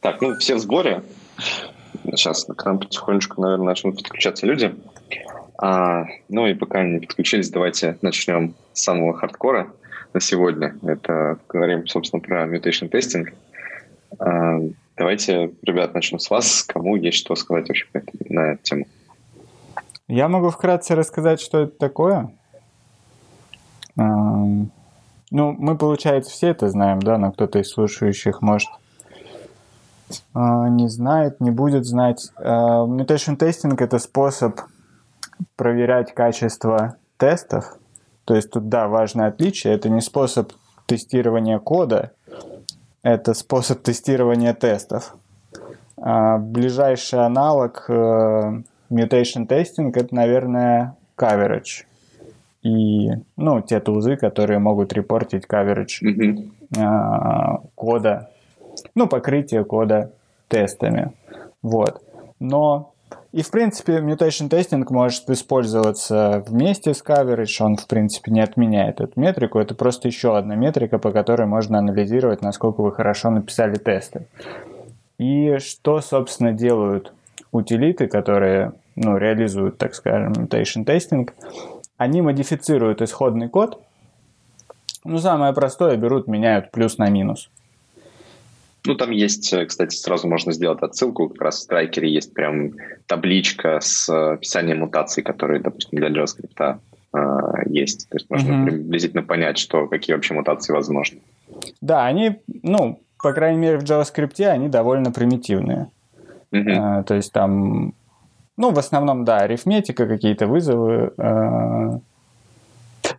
Так, ну все в сборе. Сейчас к нам потихонечку, наверное, начнут подключаться люди. А, ну и пока они подключились, давайте начнем с самого хардкора на сегодня. Это говорим, собственно, про mutation testing. А, давайте, ребят, начнем с вас. Кому есть что сказать вообще на эту тему? Я могу вкратце рассказать, что это такое. Ну, мы, получается, все это знаем, да, но кто-то из слушающих может а, не знает, не будет знать. А, mutation testing — это способ проверять качество тестов. То есть тут, да, важное отличие. Это не способ тестирования кода, это способ тестирования тестов. А ближайший аналог э, mutation testing — это, наверное, coverage. И, ну, те тулзы, которые могут репортить coverage mm-hmm. кода, ну, покрытие кода тестами. Вот. Но и, в принципе, mutation testing может использоваться вместе с coverage, он, в принципе, не отменяет эту метрику, это просто еще одна метрика, по которой можно анализировать, насколько вы хорошо написали тесты. И что, собственно, делают утилиты, которые ну, реализуют, так скажем, mutation testing, они модифицируют исходный код. Ну, самое простое, берут, меняют плюс на минус. Ну, там есть, э, кстати, сразу можно сделать отсылку. Как раз в страйкере есть прям табличка с описанием мутаций, которые, допустим, для JavaScript э, есть. То есть можно mm-hmm. приблизительно понять, что, какие вообще мутации возможны. Да, они, ну, по крайней мере, в JavaScript они довольно примитивные. Mm-hmm. Э, то есть там ну, в основном, да, арифметика, какие-то вызовы. Э,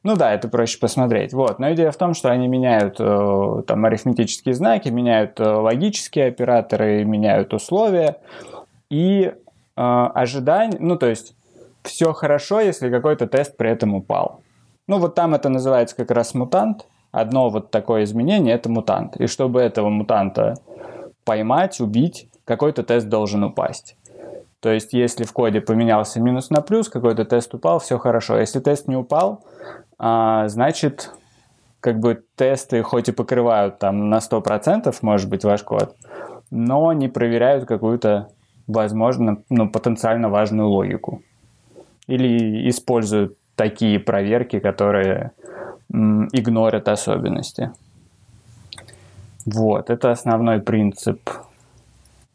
ну да, это проще посмотреть. Вот. Но идея в том, что они меняют э, там арифметические знаки, меняют э, логические операторы, меняют условия. И ожидание, ну то есть все хорошо, если какой-то тест при этом упал. Ну вот там это называется как раз мутант. Одно вот такое изменение – это мутант. И чтобы этого мутанта поймать, убить, какой-то тест должен упасть. То есть, если в коде поменялся минус на плюс, какой-то тест упал, все хорошо. Если тест не упал, а, значит, как бы тесты хоть и покрывают там на 100%, может быть, ваш код, но не проверяют какую-то, возможно, ну, потенциально важную логику. Или используют такие проверки, которые м, игнорят особенности. Вот, это основной принцип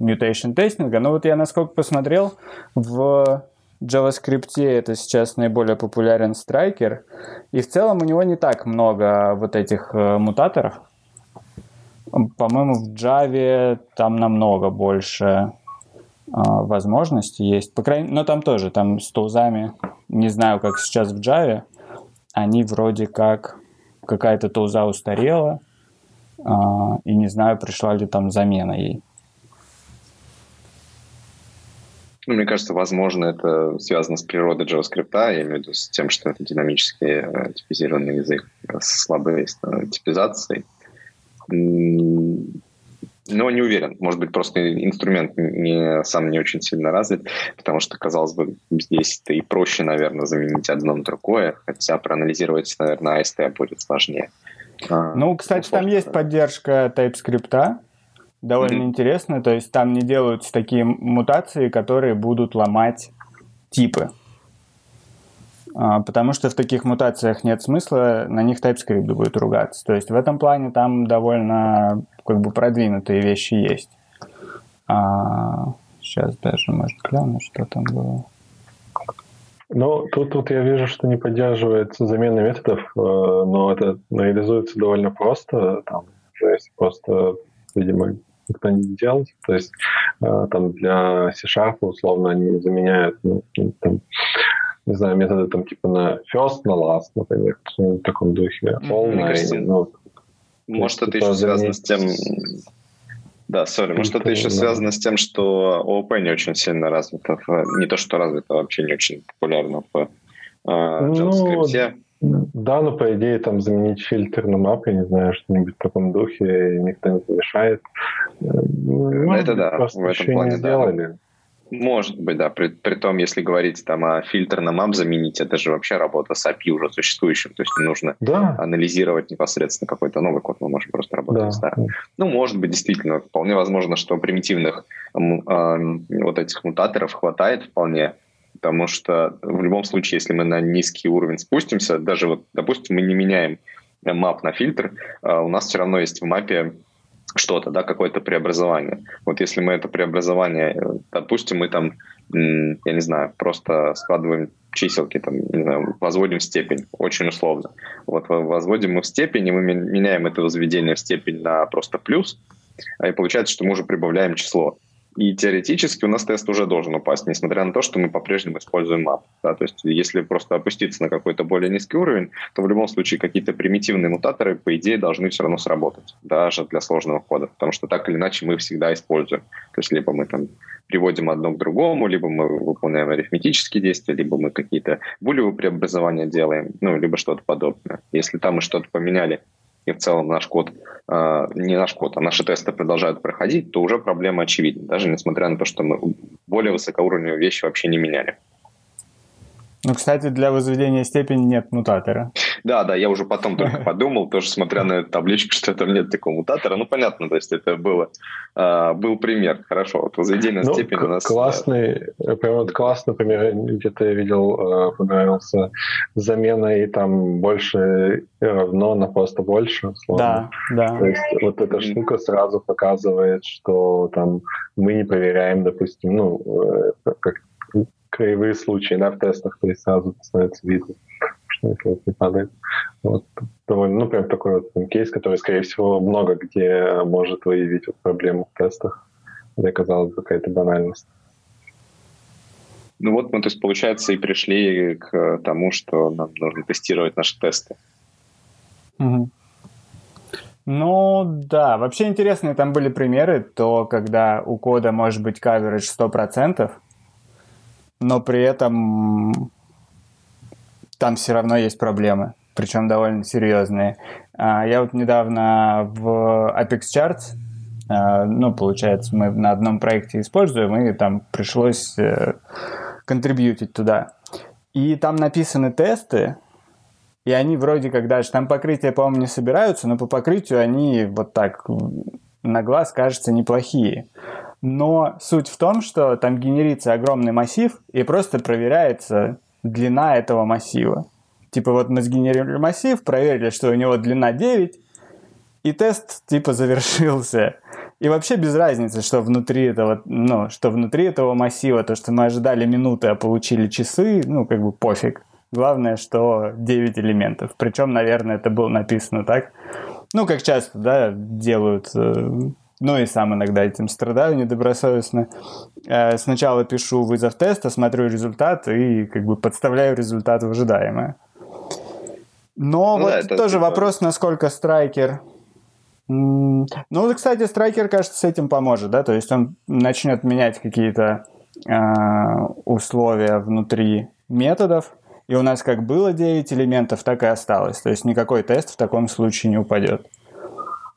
mutation тестинга. Но вот я насколько посмотрел, в JavaScript это сейчас наиболее популярен страйкер. И в целом у него не так много вот этих э, мутаторов. По-моему, в Java там намного больше э, возможностей есть. По крайней но там тоже, там с тулзами, не знаю, как сейчас в Java, они вроде как какая-то тулза устарела, э, и не знаю, пришла ли там замена ей. Ну, мне кажется, возможно, это связано с природой JavaScript, я имею в виду с тем, что это динамически э, типизированный язык с слабой э, типизацией. Но не уверен. Может быть, просто инструмент не, сам не очень сильно развит, потому что, казалось бы, здесь это и проще, наверное, заменить одно на другое, хотя проанализировать, наверное, AST будет сложнее. А, ну, кстати, там есть поддержка TypeScript, довольно mm-hmm. интересно. То есть там не делаются такие мутации, которые будут ломать типы. А, потому что в таких мутациях нет смысла, на них TypeScript будет ругаться. То есть в этом плане там довольно как бы продвинутые вещи есть. А, сейчас даже, может, гляну, что там было. Ну, тут, тут я вижу, что не поддерживается замена методов, э, но это реализуется довольно просто. Там, есть просто, видимо, никто не делал. То есть э, там для C-Sharp условно они заменяют ну, ну, там, не знаю, методы там типа на first, на last, например, в таком духе. All mm-hmm. ну, может, это типа, еще связано с тем... Да, сори, может, это еще связано с тем, что ООП не очень сильно развито. Не то, что развито, а вообще не очень популярно в э, JavaScript. Ну, да, но по идее там заменить фильтр на мап, я не знаю, что-нибудь в таком духе, никто не помешает. Ну, это да, просто в этом еще плане, не сделали. Может быть, да. При, при том, если говорить там о фильтр на мап заменить, это же вообще работа с API уже существующим. То есть не нужно да. анализировать непосредственно какой-то новый код. Мы можем просто работать да. старым. Ну, может быть, действительно. Вполне возможно, что примитивных э, вот этих мутаторов хватает вполне. Потому что в любом случае, если мы на низкий уровень спустимся, даже вот, допустим, мы не меняем мап на фильтр, э, у нас все равно есть в мапе что-то, да, какое-то преобразование. Вот если мы это преобразование, э, допустим, мы там, я не знаю, просто складываем чиселки, там, не знаю, возводим в степень, очень условно. Вот возводим мы в степень, и мы меняем это возведение в степень на просто плюс, а и получается, что мы уже прибавляем число. И теоретически у нас тест уже должен упасть, несмотря на то, что мы по-прежнему используем map. Да? То есть если просто опуститься на какой-то более низкий уровень, то в любом случае какие-то примитивные мутаторы, по идее, должны все равно сработать, даже для сложного кода. Потому что так или иначе мы всегда используем. То есть либо мы там приводим одно к другому, либо мы выполняем арифметические действия, либо мы какие-то булевые преобразования делаем, ну, либо что-то подобное. Если там мы что-то поменяли, и в целом наш код, э, не наш код, а наши тесты продолжают проходить, то уже проблема очевидна, даже несмотря на то, что мы более высокоуровневые вещи вообще не меняли. Ну, кстати, для возведения степени нет мутатора. Да, да, я уже потом только подумал, тоже смотря на эту табличку, что там нет такого мутатора. Ну, понятно, то есть это было, э, был пример. Хорошо, вот возведение ну, степени у нас... Классный, прям вот классный пример, где-то я видел, э, понравился. Замена и там больше равно на просто больше. Условно. Да, да. То есть вот эта штука сразу показывает, что там мы не проверяем, допустим, ну, э, как краевые случаи да, в тестах, то есть сразу становится видно, это вот не падает. Вот, довольно, ну, прям такой вот кейс, который, скорее всего, много где может выявить вот, проблему в тестах, где казалось какая-то банальность. Ну вот мы, то есть, получается, и пришли к тому, что нам нужно тестировать наши тесты. Угу. Ну, да. Вообще интересные там были примеры, то, когда у кода может быть coverage 100%, но при этом там все равно есть проблемы, причем довольно серьезные. А, я вот недавно в Apex Charts, а, ну, получается, мы на одном проекте используем, и там пришлось э, контрибьютить туда. И там написаны тесты, и они вроде как даже, там покрытия, по-моему, не собираются, но по покрытию они вот так на глаз кажется неплохие. Но суть в том, что там генерится огромный массив и просто проверяется длина этого массива. Типа вот мы сгенерировали массив, проверили, что у него длина 9, и тест типа завершился. И вообще без разницы, что внутри этого, ну, что внутри этого массива, то, что мы ожидали минуты, а получили часы, ну, как бы пофиг. Главное, что 9 элементов. Причем, наверное, это было написано так. Ну, как часто, да, делают э, ну и сам иногда этим страдаю недобросовестно. Э, сначала пишу вызов теста, смотрю результат и как бы подставляю результат в ожидаемое. Но ну, вот да, тоже типа... вопрос, насколько страйкер... Ну, кстати, страйкер, кажется, с этим поможет, да, то есть он начнет менять какие-то э, условия внутри методов, и у нас как было 9 элементов, так и осталось. То есть никакой тест в таком случае не упадет.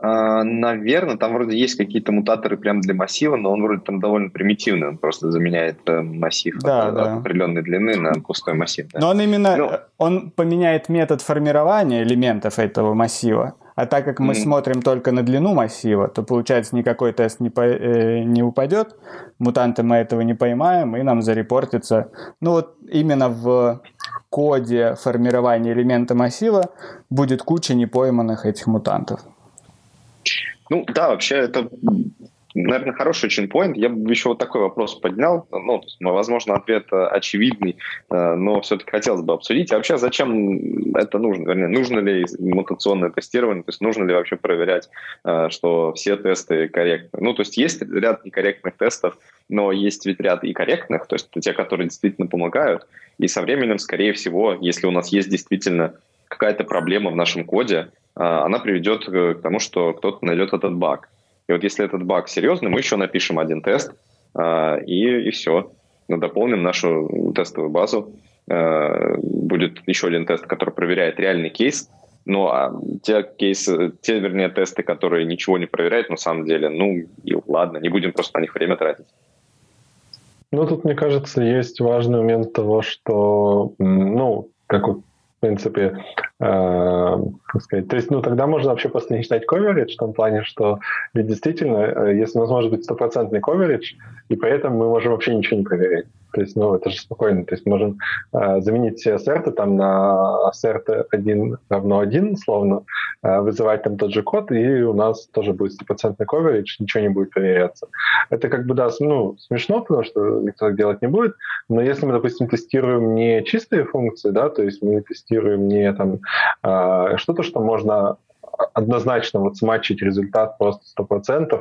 А, наверное, там вроде есть какие-то мутаторы прямо для массива, но он вроде там довольно примитивный, он просто заменяет э, массив да, от, да. определенной длины на пустой массив. Да. Но он именно, ну, он поменяет метод формирования элементов этого массива, а так как мы mm-hmm. смотрим только на длину массива, то получается никакой тест не, по, э, не упадет, мутанты мы этого не поймаем, и нам зарепортится. Ну вот именно в коде формирования элемента массива будет куча непойманных этих мутантов. Ну да, вообще это, наверное, хороший очень point. Я бы еще вот такой вопрос поднял. Ну, возможно, ответ э, очевидный, э, но все-таки хотелось бы обсудить. А вообще, зачем это нужно? Вернее, нужно ли мутационное тестирование? То есть нужно ли вообще проверять, э, что все тесты корректны? Ну, то есть есть ряд некорректных тестов, но есть ведь ряд и корректных, то есть те, которые действительно помогают. И со временем, скорее всего, если у нас есть действительно какая-то проблема в нашем коде, а, она приведет к тому, что кто-то найдет этот баг. И вот если этот баг серьезный, мы еще напишем один тест, а, и, и все. Мы дополним нашу тестовую базу. А, будет еще один тест, который проверяет реальный кейс. Ну, а те кейсы, те, вернее, тесты, которые ничего не проверяют, на самом деле, ну, и ладно, не будем просто на них время тратить. Ну, тут, мне кажется, есть важный момент того, что, ну, как вот в принципе, э, сказать, то есть, ну, тогда можно вообще просто не считать coverage в том плане, что ведь действительно, э, если у нас может быть стопроцентный coverage, и при этом мы можем вообще ничего не проверять. То есть, ну, это же спокойно. То есть, можем э, заменить ассерты там на ассерт 1 равно 1, условно, э, вызывать там тот же код, и у нас тоже будет стопроцентный coverage, ничего не будет проверяться. Это как бы, да, ну, смешно, потому что никто так делать не будет, но если мы, допустим, тестируем не чистые функции, да, то есть мы тестируем не там э, что-то, что можно однозначно вот смачить результат просто 100%.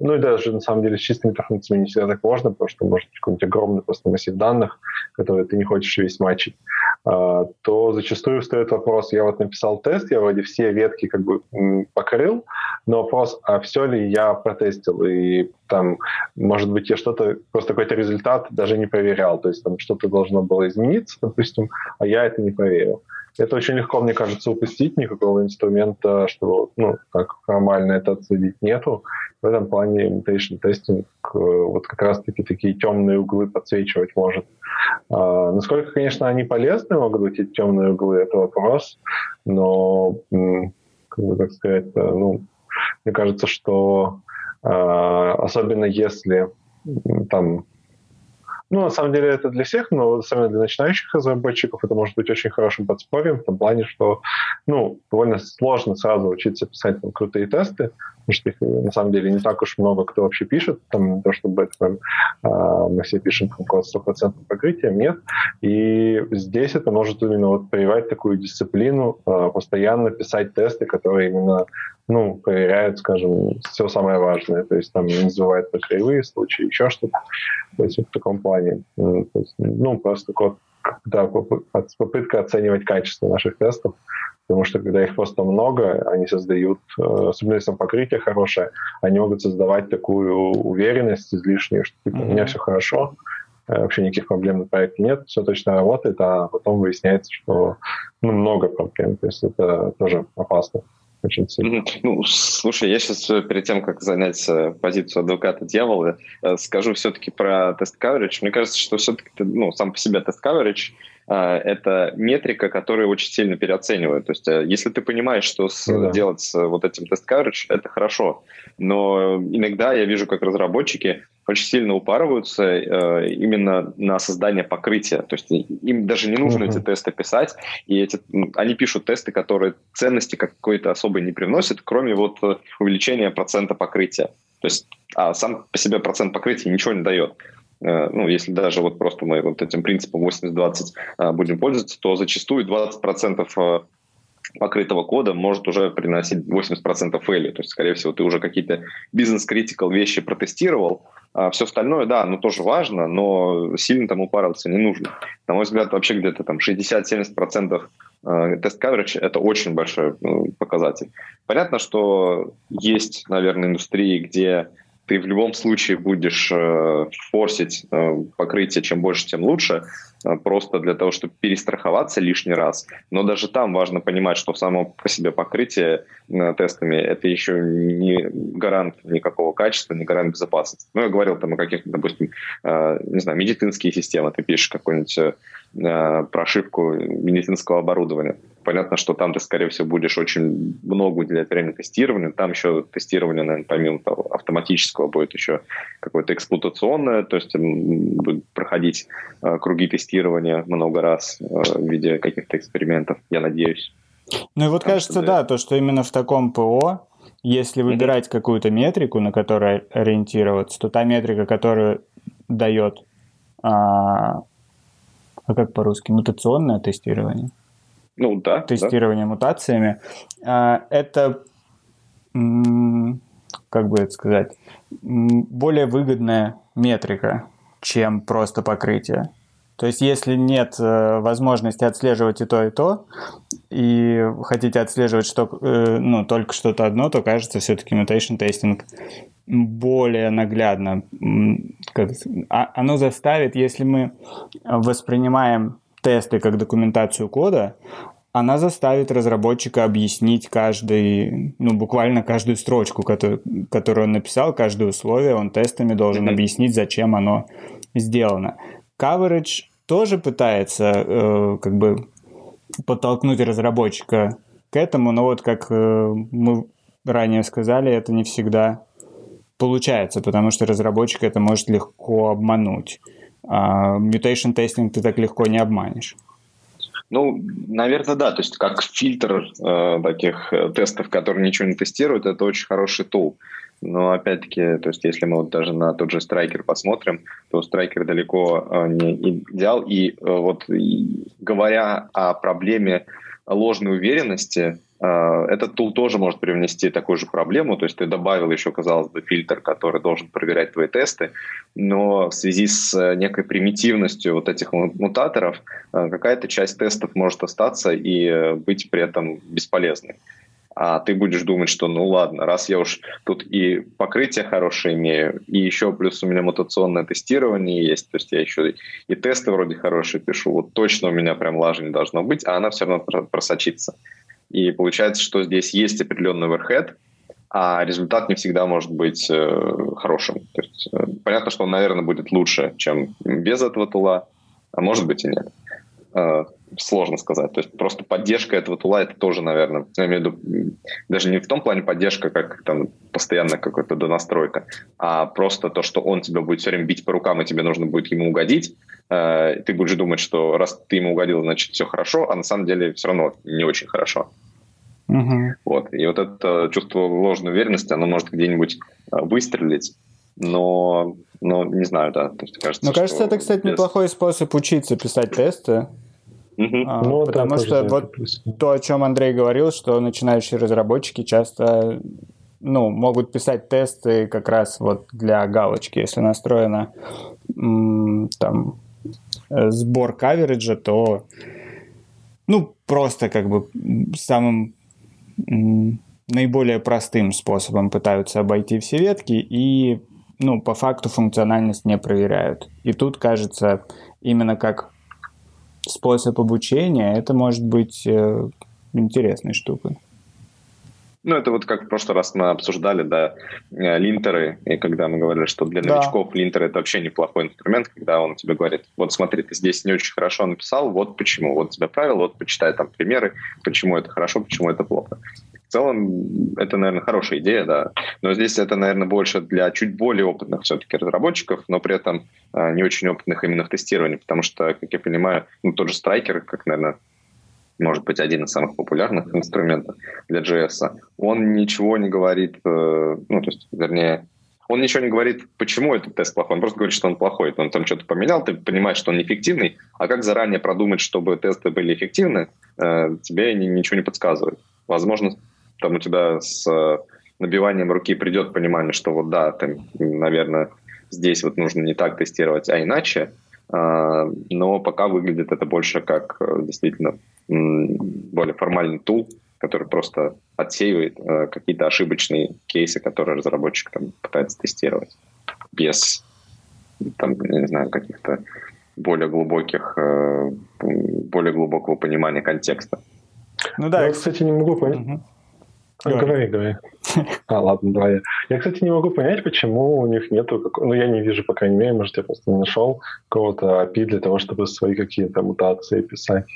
Ну и даже на самом деле с чистыми функциями не всегда так можно, потому что может быть какой-нибудь огромный просто массив данных, который ты не хочешь весь мачить, а, то зачастую стоит вопрос, я вот написал тест, я вроде все ветки как бы покрыл, но вопрос, а все ли я протестил, и там, может быть, я что-то, просто какой-то результат даже не проверял, то есть там что-то должно было измениться, допустим, а я это не проверил. Это очень легко, мне кажется, упустить, никакого инструмента, что, ну, как формально это отследить, нету. В этом плане imitation testing э, вот как раз-таки такие темные углы подсвечивать может. А, насколько, конечно, они полезны могут быть, эти темные углы, это вопрос, но, как бы так сказать, э, ну, мне кажется, что а, особенно если там ну, на самом деле это для всех, но особенно для начинающих разработчиков это может быть очень хорошим подспорьем в том плане, что ну, довольно сложно сразу учиться писать там, крутые тесты, потому что их на самом деле не так уж много кто вообще пишет, там, то, чтобы это прям, э, мы все пишем там, код 100% покрытия, нет. И здесь это может именно вот прививать такую дисциплину, э, постоянно писать тесты, которые именно ну, проверяют, скажем, все самое важное. То есть там не забывают про кривые случаи, еще что-то. То есть в таком плане. То есть, ну, просто код, да, попытка оценивать качество наших тестов, потому что когда их просто много, они создают, э, особенно если там покрытие хорошее, они могут создавать такую уверенность излишнюю, что типа, у меня все хорошо, э, вообще никаких проблем на проекте нет, все точно работает, а потом выясняется, что ну, много проблем, то есть это тоже опасно очень сильно. Ну, слушай, я сейчас э, перед тем, как занять позицию адвоката дьявола, э, скажу все-таки про тест-каверидж. Мне кажется, что все-таки ну, сам по себе тест-каверидж это метрика, которую очень сильно переоценивают. То есть, если ты понимаешь, что с, ну, да. делать с вот этим тест-каверидж, это хорошо. Но иногда я вижу, как разработчики очень сильно упарываются э, именно на создание покрытия. То есть им даже не нужно uh-huh. эти тесты писать, и эти, они пишут тесты, которые ценности какой-то особой не приносят, кроме вот э, увеличения процента покрытия. То есть а сам по себе процент покрытия ничего не дает. Э, ну, если даже вот просто мы вот этим принципом 80-20 э, будем пользоваться, то зачастую 20% покрытого кода может уже приносить 80% фейли. То есть, скорее всего, ты уже какие-то бизнес-критикал вещи протестировал, а все остальное, да, ну тоже важно, но сильно там упарываться не нужно. На мой взгляд, вообще где-то там 60-70% э, тест-каверидж — это очень большой показатель. Понятно, что есть, наверное, индустрии, где ты в любом случае будешь э, форсить э, покрытие, чем больше, тем лучше, э, просто для того, чтобы перестраховаться лишний раз. Но даже там важно понимать, что само по себе покрытие э, тестами это еще не гарант никакого качества, не гарант безопасности. Ну, я говорил там о каких-то, допустим, э, не знаю, медицинские системы, ты пишешь какую-нибудь э, прошивку медицинского оборудования Понятно, что там ты, скорее всего, будешь очень много уделять времени тестированию. Там еще тестирование, наверное, помимо того, автоматического будет еще какое-то эксплуатационное, то есть будет проходить э, круги тестирования много раз э, в виде каких-то экспериментов, я надеюсь. Ну и вот так кажется, что, да, то, что именно в таком ПО, если выбирать mm-hmm. какую-то метрику, на которую ориентироваться, то та метрика, которую дает, а, а как по-русски, мутационное тестирование – ну да. Тестирование да. мутациями. А, это, как бы это сказать, более выгодная метрика, чем просто покрытие. То есть, если нет э, возможности отслеживать и то, и то, и хотите отслеживать что, э, ну, только что-то одно, то кажется, все-таки mutation testing более наглядно. Как, а, оно заставит, если мы воспринимаем тесты как документацию кода, она заставит разработчика объяснить каждый, ну, буквально каждую строчку, которую, которую он написал, каждое условие, он тестами должен mm-hmm. объяснить, зачем оно сделано. Coverage тоже пытается э, как бы подтолкнуть разработчика к этому, но вот как э, мы ранее сказали, это не всегда получается, потому что разработчик это может легко обмануть. А mutation testing ты так легко не обманешь. Ну, наверное, да. То есть как фильтр э, таких э, тестов, которые ничего не тестируют, это очень хороший тул. Но опять-таки, то есть если мы вот даже на тот же страйкер посмотрим, то страйкер далеко э, не идеал. И э, вот и, говоря о проблеме ложной уверенности, этот тул тоже может привнести такую же проблему, то есть ты добавил еще, казалось бы, фильтр, который должен проверять твои тесты, но в связи с э, некой примитивностью вот этих мутаторов э, какая-то часть тестов может остаться и быть при этом бесполезной. А ты будешь думать, что ну ладно, раз я уж тут и покрытие хорошее имею, и еще плюс у меня мутационное тестирование есть, то есть я еще и тесты вроде хорошие пишу, вот точно у меня прям лажи не должно быть, а она все равно просочится. И получается, что здесь есть определенный overhead, а результат не всегда может быть э, хорошим. То есть, э, понятно, что он, наверное, будет лучше, чем без этого тула, а может быть и нет. Э, сложно сказать. То есть просто поддержка этого тула это тоже, наверное, я имею в виду даже не в том плане поддержка, как там постоянно какая-то донастройка, а просто то, что он тебя будет все время бить по рукам, и тебе нужно будет ему угодить. Э, ты будешь думать, что раз ты ему угодил, значит все хорошо, а на самом деле все равно не очень хорошо. Угу. Вот. И вот это чувство ложной уверенности, оно может где-нибудь э, выстрелить, но, но не знаю, да. То есть, кажется, Но кажется, это, кстати, без... неплохой способ учиться писать тесты. Угу. А, ну, потому что вот то, о чем Андрей говорил, что начинающие разработчики часто ну, могут писать тесты как раз вот для галочки. Если настроено там э, сбор кавериджа, то ну, просто как бы самым наиболее простым способом пытаются обойти все ветки и ну, по факту функциональность не проверяют. И тут, кажется, именно как способ обучения, это может быть э, интересной штукой. Ну, это вот как в прошлый раз мы обсуждали, да, э, линтеры, и когда мы говорили, что для новичков да. линтер это вообще неплохой инструмент, когда он тебе говорит, вот смотри, ты здесь не очень хорошо написал, вот почему, вот тебе правило, вот почитай там примеры, почему это хорошо, почему это плохо целом это, наверное, хорошая идея, да. Но здесь это, наверное, больше для чуть более опытных все-таки разработчиков, но при этом э, не очень опытных именно в тестировании, потому что, как я понимаю, ну, тот же Striker, как, наверное, может быть, один из самых популярных инструментов для JS, он ничего не говорит, э, ну, то есть, вернее, он ничего не говорит, почему этот тест плохой, он просто говорит, что он плохой. Он там что-то поменял, ты понимаешь, что он неэффективный, а как заранее продумать, чтобы тесты были эффективны, э, тебе ничего не подсказывает. Возможно, там у тебя с э, набиванием руки придет понимание, что вот да, ты, наверное, здесь вот нужно не так тестировать, а иначе, а, но пока выглядит это больше как э, действительно более формальный тул, который просто отсеивает э, какие-то ошибочные кейсы, которые разработчик там пытается тестировать без там, не знаю, каких-то более глубоких, более глубокого понимания контекста. Ну да, я, кстати, не могу понять. Угу. Говори, говори. А, ладно, давай. Я, кстати, не могу понять, почему у них нету... Ну, я не вижу, по крайней мере, может, я просто не нашел какого-то API для того, чтобы свои какие-то мутации писать.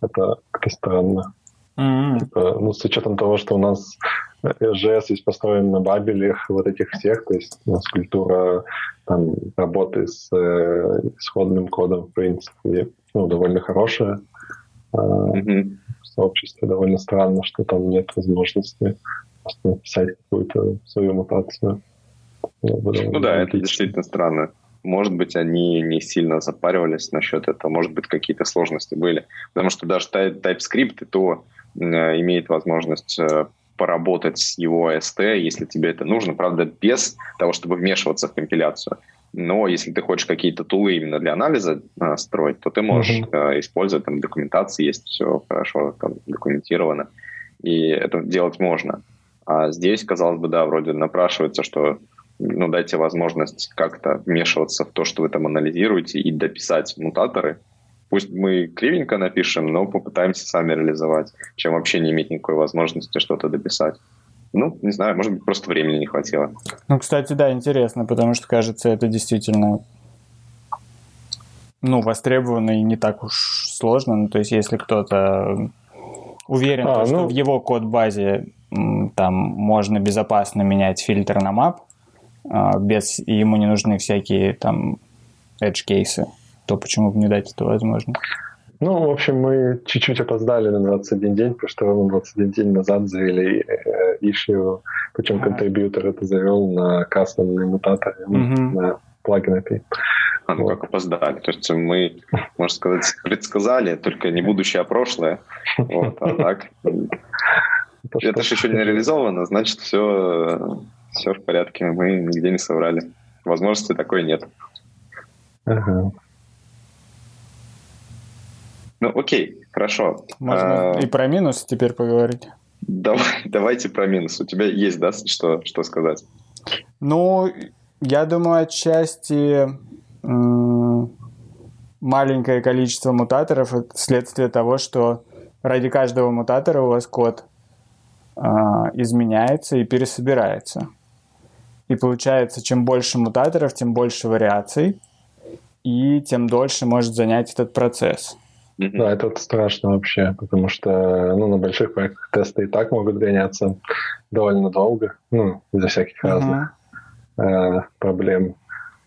Это как-то странно. Mm-hmm. Типа, ну, с учетом того, что у нас JS весь построен на бабелях вот этих всех, то есть у нас культура там, работы с э, исходным кодом, в принципе, ну, довольно хорошая. Mm-hmm сообществе довольно странно, что там нет возможности написать какую-то свою мутацию. Ну да, это действительно странно. Может быть, они не сильно запаривались насчет этого, может быть, какие-то сложности были. Потому что даже TypeScript и то э, имеет возможность э, поработать с его ST, если тебе это нужно, правда, без того, чтобы вмешиваться в компиляцию. Но если ты хочешь какие-то тулы именно для анализа э, строить, то ты можешь mm-hmm. э, использовать, там документации есть, все хорошо там, документировано, и это делать можно. А здесь, казалось бы, да, вроде напрашивается, что ну, дайте возможность как-то вмешиваться в то, что вы там анализируете, и дописать мутаторы. Пусть мы кривенько напишем, но попытаемся сами реализовать, чем вообще не иметь никакой возможности что-то дописать. Ну, не знаю, может быть, просто времени не хватило. Ну, кстати, да, интересно, потому что, кажется, это действительно ну, востребовано и не так уж сложно. Ну, то есть, если кто-то уверен, а, то, что ну... в его код-базе там можно безопасно менять фильтр на map, а, без, и ему не нужны всякие там edge-кейсы, то почему бы не дать это возможность? Ну, в общем, мы чуть-чуть опоздали на 21 день, потому что ровно 21 день назад завели э, issue, причем а. контрибьютор это завел на кастомные мутаторы, mm-hmm. на плагин API. А, ну вот. как опоздали. То есть мы, можно сказать, предсказали, только не будущее, а прошлое. Вот, а так... Это же еще не реализовано, значит, все, все в порядке, мы нигде не соврали. Возможности такой нет. Ага. Ну, окей, хорошо. Можно а, и про минус теперь поговорить. Давай, давайте про минус. У тебя есть, да, что, что сказать? Ну, я думаю, отчасти маленькое количество мутаторов – это следствие того, что ради каждого мутатора у вас код э, изменяется и пересобирается. И получается, чем больше мутаторов, тем больше вариаций, и тем дольше может занять этот процесс. Да, это страшно вообще, потому что ну, на больших проектах тесты и так могут гоняться довольно долго, ну, из-за всяких uh-huh. разных э, проблем.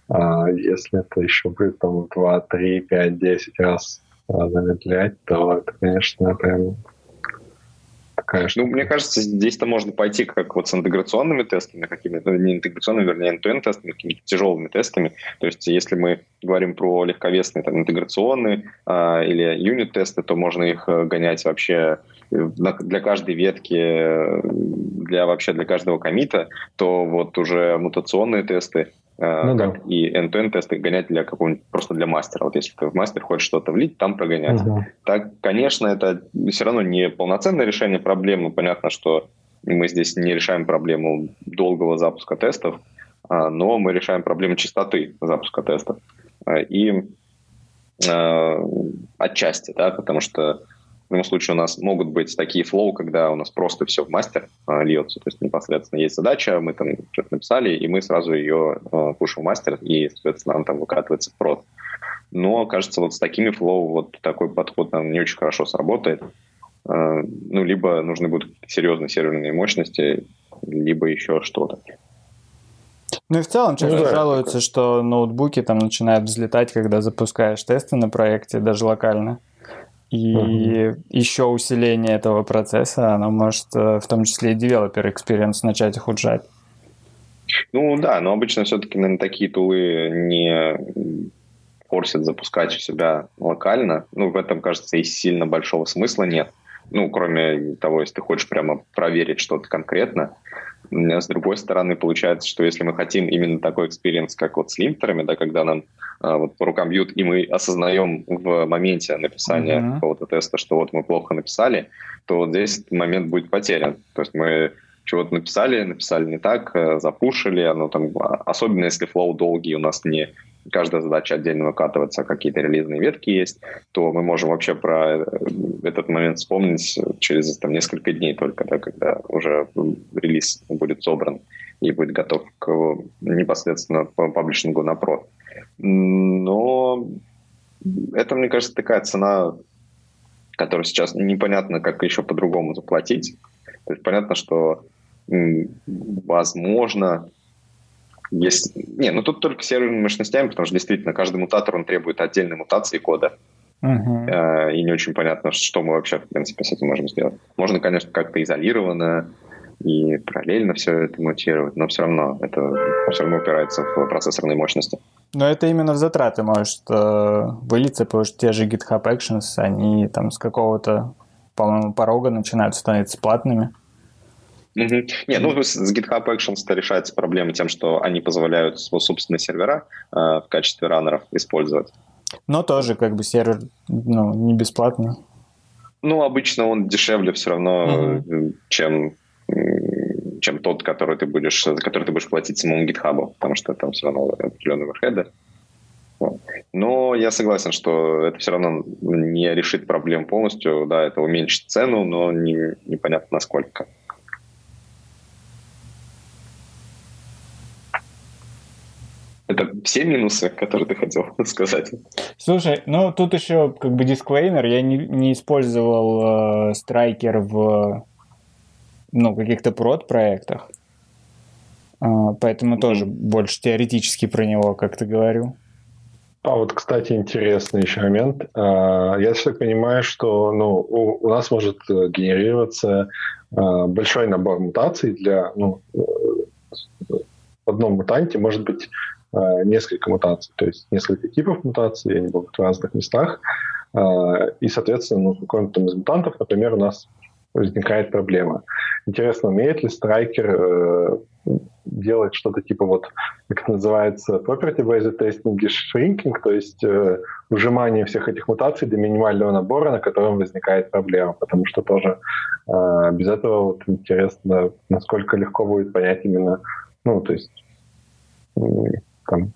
А если это еще будет там 2, 3, 5, 10 раз э, замедлять, то это, конечно, прям такая Ну, мне кажется, здесь-то можно пойти как вот с интеграционными тестами, какими-то, ну, не интеграционными, вернее, end тестами, какими-то тяжелыми тестами. То есть, если мы говорим про легковесные там, интеграционные а, или юнит-тесты, то можно их э, гонять вообще э, для каждой ветки, э, для вообще для каждого комита, то вот уже мутационные тесты Э, ну, да. и end-to-end тесты гонять для какого-нибудь просто для мастера. Вот если ты в мастер хочешь что-то влить, там прогонять. Угу. Так, конечно, это все равно не полноценное решение проблемы. Понятно, что мы здесь не решаем проблему долгого запуска тестов, а, но мы решаем проблему чистоты запуска тестов. Э, и э, отчасти, да, потому что в любом случае у нас могут быть такие flow, когда у нас просто все в мастер э, льется. То есть непосредственно есть задача, мы там что-то написали, и мы сразу ее э, пушим в мастер, и, соответственно, нам там выкатывается в прод. Но, кажется, вот с такими flow вот такой подход нам не очень хорошо сработает. Э, ну, либо нужны будут серьезные серверные мощности, либо еще что-то. Ну и в целом часто ну, да, жалуются, такое. что ноутбуки там начинают взлетать, когда запускаешь тесты на проекте, даже локально. И угу. еще усиление этого процесса, оно может э, в том числе и developer experience начать ухудшать. Ну да, но обычно все-таки, наверное, такие тулы не форсят запускать у себя локально. Ну, в этом, кажется, и сильно большого смысла нет. Ну, кроме того, если ты хочешь прямо проверить что-то конкретно. С другой стороны, получается, что если мы хотим именно такой experience, как вот с линтерами, да, когда нам а, вот по рукам бьют, и мы осознаем в моменте написания mm-hmm. какого-то теста, что вот мы плохо написали, то вот здесь этот момент будет потерян. То есть мы чего-то написали, написали не так, э, запушили, оно там, а, особенно если flow долгий, у нас не каждая задача отдельно выкатывается, какие-то релизные ветки есть, то мы можем вообще про э, этот момент вспомнить через там, несколько дней только, да, когда уже релиз будет собран и будет готов к непосредственно паблишингу на прод. Но это, мне кажется, такая цена, которую сейчас непонятно, как еще по-другому заплатить. То есть понятно, что возможно, есть... Не, ну тут только серверными мощностями, потому что действительно каждый мутатор, он требует отдельной мутации кода. Uh-huh. И не очень понятно, что мы вообще, в принципе, с этим можем сделать. Можно, конечно, как-то изолированно и параллельно все это мутировать, но все равно это все равно упирается в процессорные мощности. Но это именно в затраты может э, вылиться, потому что те же GitHub Actions, они там с какого-то, по-моему, порога начинают становиться платными. Угу. Не, ну с GitHub Actions решается проблема тем, что они позволяют свой собственные сервера э, в качестве раннеров использовать. Но тоже как бы сервер ну, не бесплатный. Ну, обычно он дешевле все равно, uh чем чем тот, который ты будешь, за который ты будешь платить самому GitHub, потому что там все равно определенные оверхеды. Но я согласен, что это все равно не решит проблем полностью. Да, это уменьшит цену, но не, непонятно насколько. Это все минусы, которые ты хотел сказать. Слушай, ну тут еще как бы дисклеймер. Я не, не использовал э, страйкер в ну, каких-то прод-проектах. Э, поэтому mm-hmm. тоже больше теоретически про него как-то говорю. А вот, кстати, интересный еще момент. А, я так понимаю, что ну, у, у нас может э, генерироваться а, большой набор мутаций для ну, э, в одном мутанте может быть несколько мутаций, то есть несколько типов мутаций, они будут в разных местах. И, соответственно, ну, в каком-то из мутантов, например, у нас возникает проблема. Интересно, умеет ли страйкер э, делать что-то типа вот, как это называется, property-based testing и shrinking, то есть э, ужимание всех этих мутаций до минимального набора, на котором возникает проблема, потому что тоже э, без этого вот интересно, насколько легко будет понять именно, ну, то есть э, там,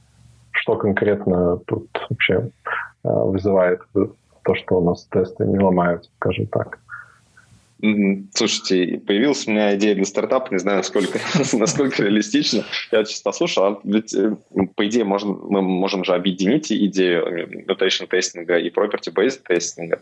что конкретно тут вообще э, вызывает то, что у нас тесты не ломаются, скажем так. Слушайте, появилась у меня идея для стартапа, не знаю, насколько, насколько реалистично. Я сейчас послушал, а ведь, э, по идее, можно, мы можем же объединить идею mutation тестинга и property-based тестинга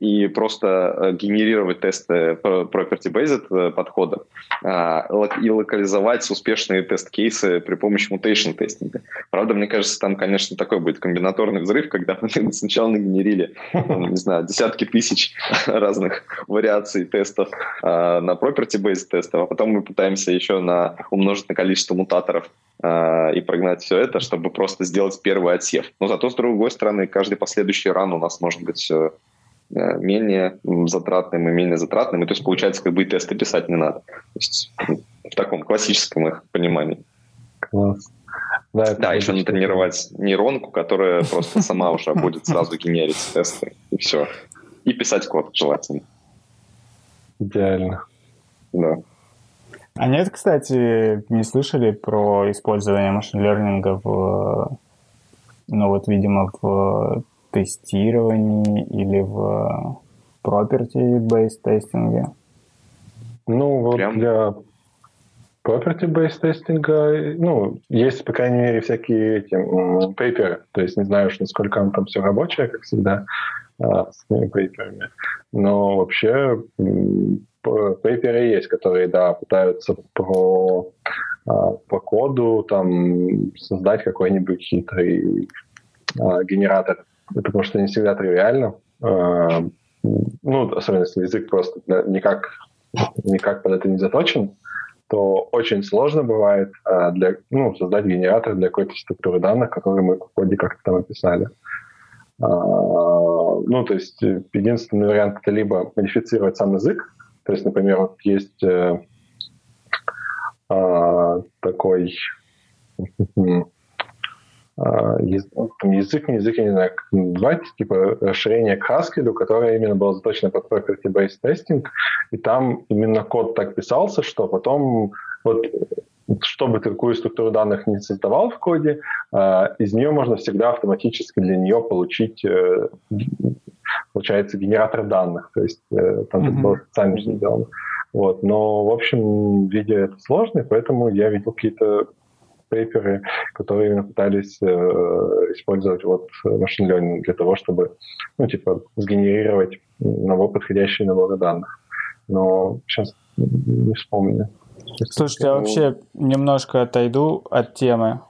и просто э, генерировать тесты property-based э, подхода а, и локализовать успешные тест-кейсы при помощи mutation тестинга. Правда, мне кажется, там, конечно, такой будет комбинаторный взрыв, когда мы сначала нагенерили, не знаю, десятки тысяч разных вариаций тестов а, на property-based тестов, а потом мы пытаемся еще на умножить на количество мутаторов а, и прогнать все это, чтобы просто сделать первый отсев. Но зато, с другой стороны, каждый последующий ран у нас может быть э, менее затратным и менее затратным. И то есть, получается, как бы и тесты писать не надо. То есть, в таком классическом их понимании. Класс. Да, да еще натренировать нейронку, которая просто сама уже будет сразу генерить тесты, и все. И писать код желательно. Идеально. Да. А нет, кстати, не слышали про использование машин-лернинга в, ну вот, видимо, в тестировании или в property-based тестинге? Ну, вот Прям? для property-based тестинга, ну, есть, по крайней мере, всякие эти пейперы, то есть не знаю уж, насколько он там все рабочее, как всегда, а, с этими пейперами. Но вообще пейперы есть, которые, да, пытаются про, а, по коду там создать какой-нибудь хитрый а, генератор потому что не всегда тривиально. А, ну, особенно если язык просто никак, никак под это не заточен, то очень сложно бывает а, для, ну, создать генератор для какой-то структуры данных, который мы в коде как-то там описали. А, ну, то есть единственный вариант это либо модифицировать сам язык, то есть, например, вот есть э, такой язык, не язык, я не знаю, как назвать, типа расширение к Haskell, которое именно было заточено под property-based testing, и там именно код так писался, что потом вот чтобы ты какую структуру данных не создавал в коде, а, из нее можно всегда автоматически для нее получить, э, получается, генератор данных. То есть э, там mm-hmm. это было специально сделано. Вот. Но, в общем, видео это сложно, поэтому я видел какие-то пейперы, которые именно пытались э, использовать вот машин learning для того, чтобы, ну, типа, сгенерировать набор, подходящий наборы данных. Но сейчас не вспомню. Слушайте, я вообще немножко отойду от темы.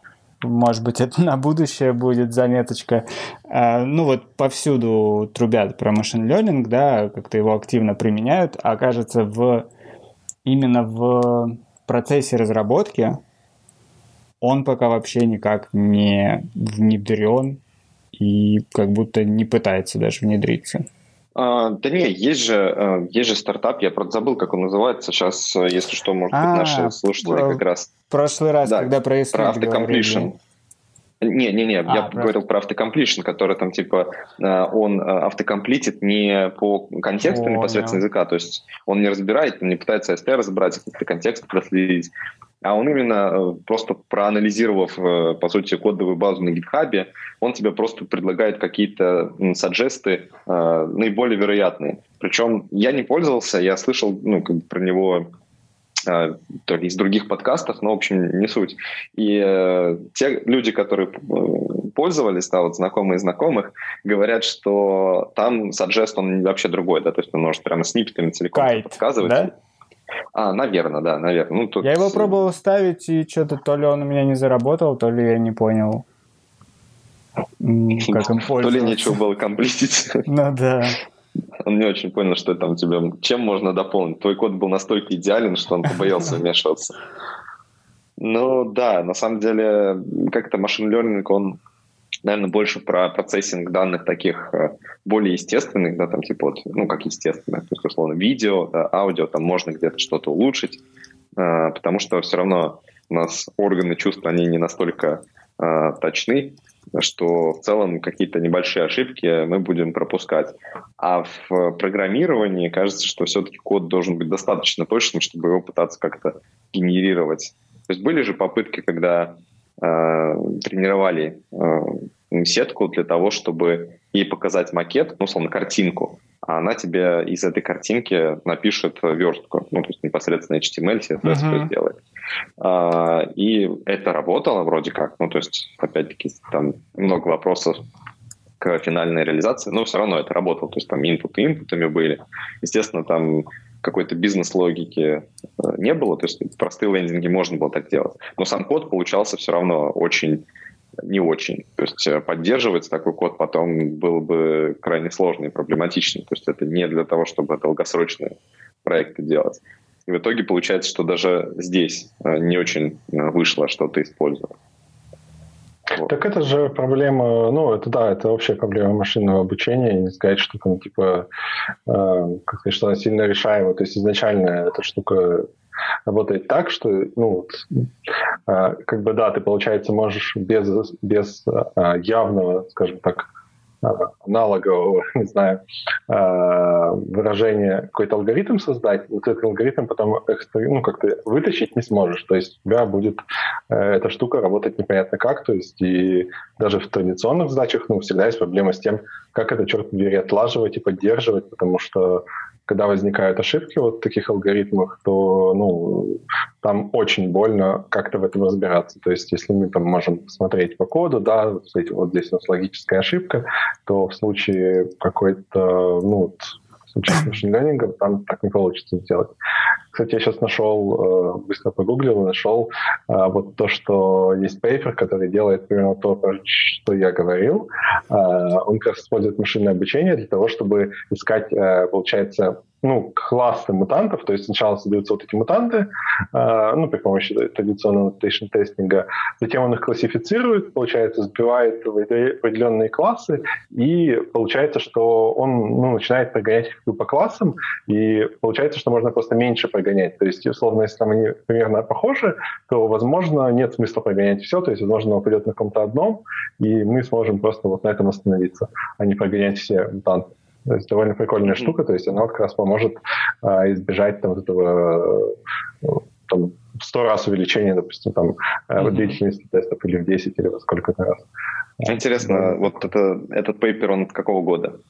Может быть, это на будущее будет заметочка. А, ну вот повсюду трубят про машин learning, да, как-то его активно применяют, а кажется, в именно в процессе разработки он пока вообще никак не внедрен и как будто не пытается даже внедриться. А, да не, есть же, э, есть же стартап, я просто забыл, как он называется. Сейчас, э, если что, может быть, а, наши слушатели как раз... В прошлый раз, да, когда про Про автокомплишн. Не-не-не, а, я просто. говорил про автокомплишн, который там типа э, он автокомплитит не по контексту О, непосредственно да. языка, то есть он не разбирает, он не пытается ST разобрать, какие-то контексты проследить, а он именно э, просто проанализировав, э, по сути, кодовую базу на GitHub, он тебе просто предлагает какие-то саджесты наиболее вероятные. Причем я не пользовался, я слышал ну, как бы про него э, то ли из других подкастов, но, в общем, не суть. И э, те люди, которые э, пользовались, да, вот знакомые знакомых, говорят, что там Suggest, он вообще другой, да, то есть он может прямо сниппетами целиком Кайт, подсказывать. да? А, наверное, да, наверное. Ну, тут... Я его пробовал ставить, и что-то то ли он у меня не заработал, то ли я не понял, как им пользоваться. То ли нечего было комплитить. Ну да. Он не очень понял, что там тебе, чем можно дополнить. Твой код был настолько идеален, что он побоялся вмешиваться. Ну да, на самом деле, как-то машин learning, он, наверное, больше про процессинг данных таких э, более естественных, да, там типа вот, ну как естественных, то есть, условно, видео, да, аудио, там можно где-то что-то улучшить, э, потому что все равно у нас органы чувств, они не настолько э, точны, что в целом какие-то небольшие ошибки мы будем пропускать. А в программировании кажется, что все-таки код должен быть достаточно точным, чтобы его пытаться как-то генерировать. То есть были же попытки, когда тренировали э, сетку для того, чтобы ей показать макет, ну, условно, картинку, а она тебе из этой картинки напишет верстку, ну, то есть непосредственно HTML, CSS uh-huh. сделает. А, и это работало вроде как, ну, то есть, опять-таки, там много вопросов к финальной реализации, но все равно это работало, то есть там инпуты инпутами были. Естественно, там какой-то бизнес-логики э, не было, то есть простые лендинги можно было так делать. Но сам код получался все равно очень не очень. То есть э, поддерживать такой код потом было бы крайне сложно и проблематично. То есть это не для того, чтобы долгосрочные проекты делать. И в итоге получается, что даже здесь э, не очень вышло что-то использовать. Вот. Так это же проблема, ну, это да, это общая проблема машинного обучения, не сказать, что там, типа, э, как сказать, что она сильно решаема. То есть изначально эта штука работает так, что, ну, э, как бы, да, ты, получается, можешь без, без э, явного, скажем так, аналогового, не знаю, а, выражения какой-то алгоритм создать, вот этот алгоритм потом ну, как-то вытащить не сможешь. То есть у тебя будет э, эта штука работать непонятно как. То есть и даже в традиционных задачах ну, всегда есть проблема с тем, как это, черт побери, отлаживать и поддерживать, потому что когда возникают ошибки вот в таких алгоритмах, то ну, там очень больно как-то в этом разбираться. То есть если мы там можем смотреть по коду, да, вот здесь у нас логическая ошибка, то в случае какой-то, ну, случае с машин там так не получится сделать. Кстати, я сейчас нашел, э, быстро погуглил и нашел э, вот то, что есть пейпер, который делает примерно то, что я говорил. Э, он как раз использует машинное обучение для того, чтобы искать, получается, ну, классы мутантов, то есть сначала создаются вот эти мутанты, э, ну, при помощи традиционного тестинга, затем он их классифицирует, получается, сбивает в определенные классы, и получается, что он ну, начинает прогонять их по классам, и получается, что можно просто меньше прогонять. То есть, условно, если там они примерно похожи, то, возможно, нет смысла прогонять все, то есть, возможно, он упадет на каком-то одном, и мы сможем просто вот на этом остановиться, а не прогонять все мутанты. То есть довольно прикольная mm-hmm. штука, то есть она как раз поможет а, избежать там, вот этого ну, там, сто раз увеличения, допустим, там, mm-hmm. длительности тестов или в 10 или во сколько-то раз. Интересно, да. вот это, этот пейпер, он от какого года?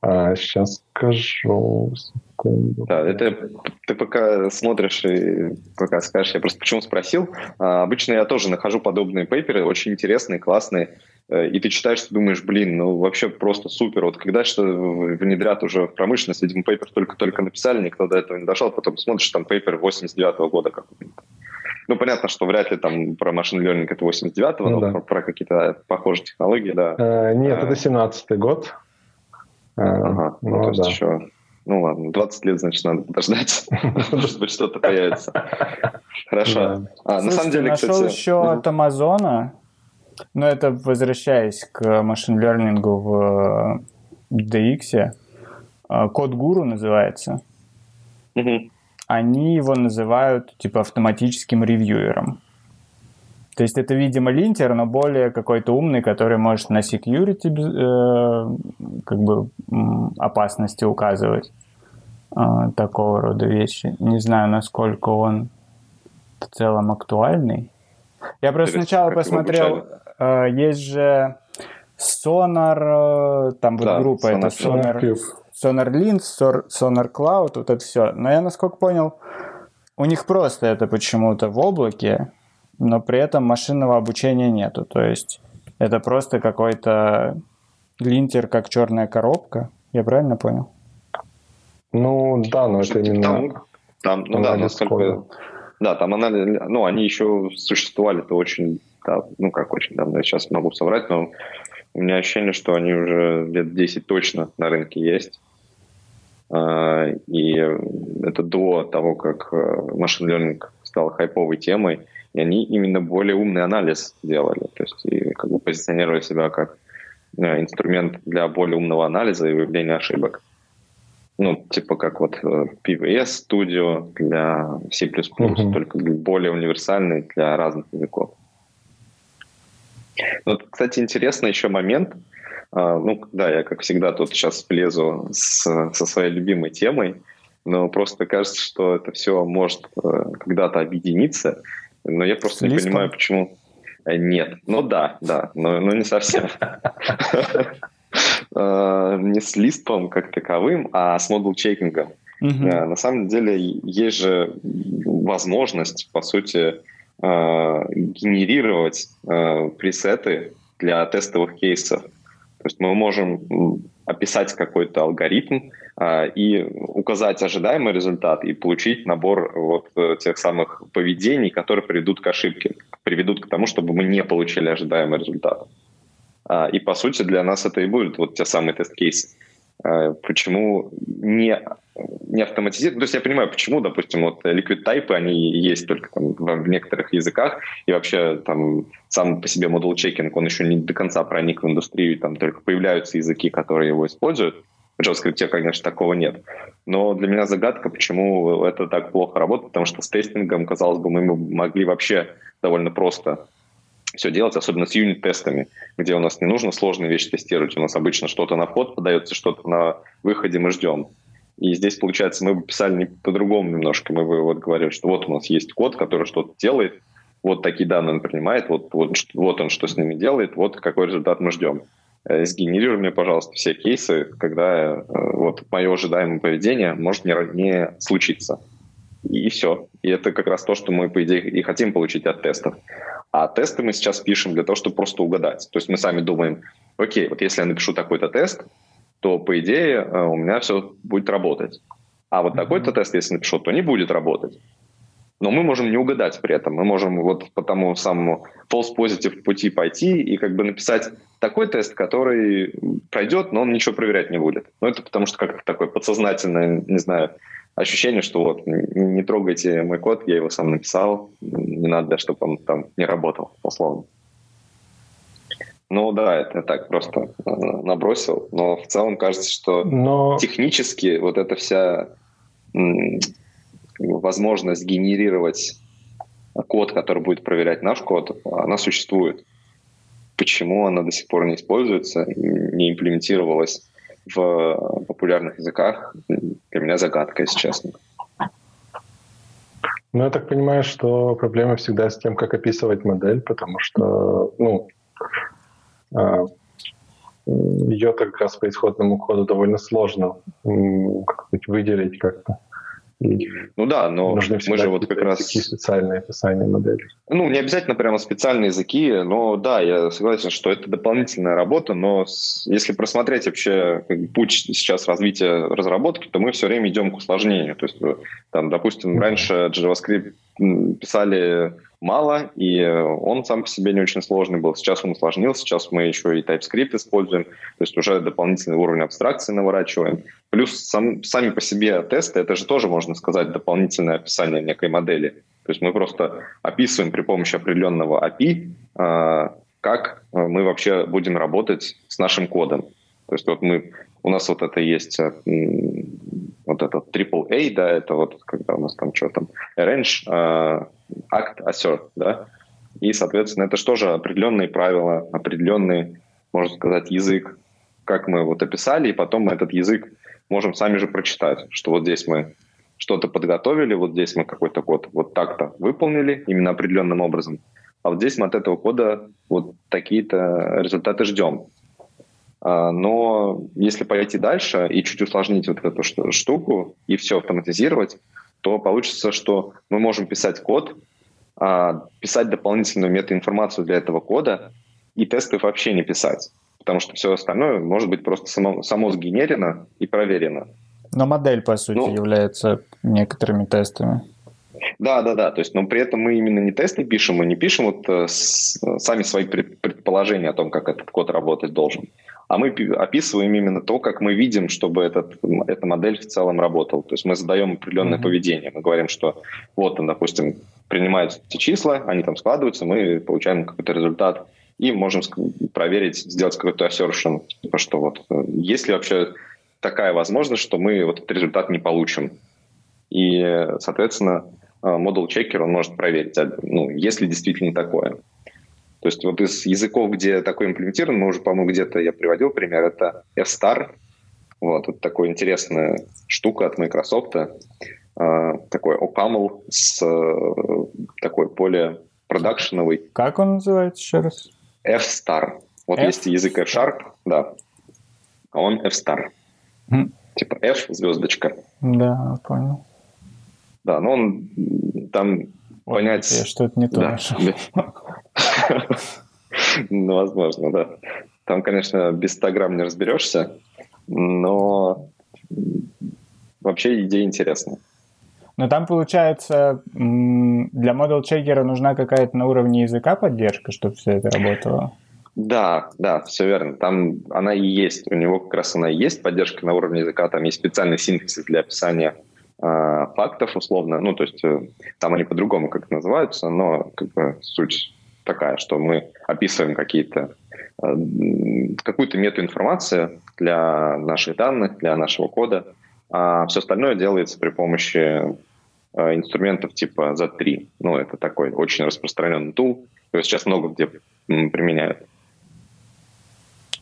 А, сейчас скажу. Секунду. Да, это ты пока смотришь и пока скажешь, я просто почему спросил. А, обычно я тоже нахожу подобные пейперы, очень интересные, классные. Э, и ты читаешь, ты думаешь, блин, ну вообще просто супер. Вот когда что внедрят уже в промышленность, видимо, пейпер только-только написали, никто до этого не дошел, потом смотришь, там пейпер 89-го года какой-то. Ну, понятно, что вряд ли там про машин learning это 89-го, ну, но да. про, про какие-то похожие технологии, да. Э, нет, а, это 17-й год. Э, ага, ну, ну то есть да. еще... Ну ладно, 20 лет, значит, надо подождать. Может быть, что-то появится. Хорошо. А, на самом деле, кстати... нашел еще от Амазона но это возвращаясь к машин-лернингу в DX, э, код гуру называется. Угу. Они его называют типа автоматическим ревьюером. То есть это, видимо, линтер, но более какой-то умный, который может на security э, как бы опасности указывать. Э, такого рода вещи. Не знаю, насколько он в целом актуальный. Я просто сначала посмотрел, э, есть же Sonar, э, там вот да, группа, Sonar, это Sonar, Sonar Lens, Sonar Cloud, вот это все. Но я, насколько понял, у них просто это почему-то в облаке, но при этом машинного обучения нету. То есть это просто какой-то линтер, как черная коробка. Я правильно понял? Ну да, но это именно... Там, там ну да, насколько... Да, там анализ... Ну, они еще существовали-то очень... Да, ну, как очень давно, я сейчас могу соврать, но у меня ощущение, что они уже лет 10 точно на рынке есть. А, и это до того, как машин э, learning стал хайповой темой, и они именно более умный анализ делали, то есть и как бы позиционировали себя как э, инструмент для более умного анализа и выявления ошибок. Ну, типа как вот э, PVS Studio для C++, mm-hmm. только более универсальный для разных языков. Вот, кстати, интересный еще момент – а, ну, да, я, как всегда, тут сейчас влезу с, со своей любимой темой, но просто кажется, что это все может э, когда-то объединиться, но я просто не понимаю, почему... Э, нет, ну да, да, но, но не совсем. Э, не с листом как таковым, а с модул-чекингом. На самом деле есть же возможность, по сути, генерировать пресеты для тестовых кейсов. То есть мы можем описать какой-то алгоритм а, и указать ожидаемый результат и получить набор вот э, тех самых поведений, которые приведут к ошибке, приведут к тому, чтобы мы не получили ожидаемый результат. И по сути для нас это и будет вот те самые тест-кейсы. А, почему не, не автоматизировать? То есть я понимаю, почему, допустим, вот liquid type, они есть только там в некоторых языках, и вообще там сам по себе модул чекинг, он еще не до конца проник в индустрию, там только появляются языки, которые его используют. В JavaScript, конечно, такого нет. Но для меня загадка, почему это так плохо работает, потому что с тестингом, казалось бы, мы могли вообще довольно просто все делать, особенно с юнит-тестами, где у нас не нужно сложные вещи тестировать. У нас обычно что-то на вход подается, что-то на выходе мы ждем. И здесь, получается, мы бы писали не по-другому немножко. Мы бы вот говорили, что вот у нас есть код, который что-то делает, вот такие данные он принимает, вот, вот, вот он что с ними делает, вот какой результат мы ждем. Э, сгенерируй мне, пожалуйста, все кейсы, когда э, вот мое ожидаемое поведение может не, не случиться. И все. И это как раз то, что мы, по идее, и хотим получить от тестов. А тесты мы сейчас пишем для того, чтобы просто угадать. То есть мы сами думаем, окей, вот если я напишу такой-то тест, то, по идее, э, у меня все будет работать. А вот такой-то тест, если напишу, то не будет работать. Но мы можем не угадать при этом. Мы можем вот по тому самому false positive пути пойти и как бы написать такой тест, который пройдет, но он ничего проверять не будет. Ну, это потому что как-то такое подсознательное, не знаю, ощущение, что вот не трогайте мой код, я его сам написал, не надо, чтобы он там не работал, условно. Ну да, это так просто э, набросил, но в целом кажется, что но... технически вот эта вся возможность генерировать код, который будет проверять наш код, она существует. Почему она до сих пор не используется, не имплементировалась в популярных языках, для меня загадка, если честно. Ну, я так понимаю, что проблема всегда с тем, как описывать модель, потому что, ну, а, ее как раз по исходному коду довольно сложно выделить как-то. Ну да, но Нужны мы же вот как раз... Такие специальные описания модели. Ну, не обязательно прямо специальные языки, но да, я согласен, что это дополнительная работа, но если просмотреть вообще путь сейчас развития разработки, то мы все время идем к усложнению. То есть, э, там, допустим, раньше JavaScript писали мало, и он сам по себе не очень сложный был. Сейчас он усложнился, сейчас мы еще и TypeScript используем, то есть уже дополнительный уровень абстракции наворачиваем. Плюс сам, сами по себе тесты, это же тоже, можно сказать, дополнительное описание некой модели. То есть мы просто описываем при помощи определенного API, а, как мы вообще будем работать с нашим кодом. То есть вот мы, у нас вот это есть вот этот AAA, да, это вот когда у нас там что там, arrange, uh, act, assert, да, и, соответственно, это же тоже определенные правила, определенный, можно сказать, язык, как мы вот описали, и потом мы этот язык можем сами же прочитать, что вот здесь мы что-то подготовили, вот здесь мы какой-то код вот так-то выполнили именно определенным образом, а вот здесь мы от этого кода вот такие-то результаты ждем. А, но если пойти дальше и чуть усложнить вот эту штуку и все автоматизировать, то получится, что мы можем писать код, а, писать дополнительную метаинформацию для этого кода и тесты вообще не писать. Потому что все остальное может быть просто само, само сгенерено и проверено. Но модель, по сути, ну, является некоторыми тестами. Да, да, да. То есть, но при этом мы именно не тесты пишем, мы не пишем вот э, с, сами свои предположения о том, как этот код работать должен, а мы описываем именно то, как мы видим, чтобы этот, эта модель в целом работала. То есть мы задаем определенное mm-hmm. поведение. Мы говорим, что вот, допустим, принимаются эти числа, они там складываются, мы получаем какой-то результат и можем проверить, сделать какой-то assertion, типа что вот э, есть ли вообще такая возможность, что мы вот этот результат не получим. И, соответственно, модул чекер он может проверить, а, ну, если действительно такое. То есть вот из языков, где такое имплементировано, мы уже, по-моему, где-то я приводил пример, это F-Star. Вот, это такая интересная штука от Microsoft. Э, такой OCaml с э, такой более продакшеновый. Как он называется еще раз? F-Star. Вот F? есть язык F-Sharp, да. А он F-Star. Mm. Типа F звездочка. Да, понял. Да, но он там Ой, понять... Я что-то не то да. Ну, возможно, да. Там, конечно, без 100 грамм не разберешься, но вообще идея интересная. Но там, получается, для Checker нужна какая-то на уровне языка поддержка, чтобы все это работало? Да, да, все верно. Там она и есть. У него как раз она и есть, поддержка на уровне языка. Там есть специальный синтез для описания фактов, условно. Ну, то есть э, там они по-другому как называются, но как бы суть такая, что мы описываем какие-то э, какую-то метаинформацию для наших данных, для нашего кода, а все остальное делается при помощи э, инструментов типа Z3. Ну, это такой очень распространенный тул. Его сейчас много где применяют.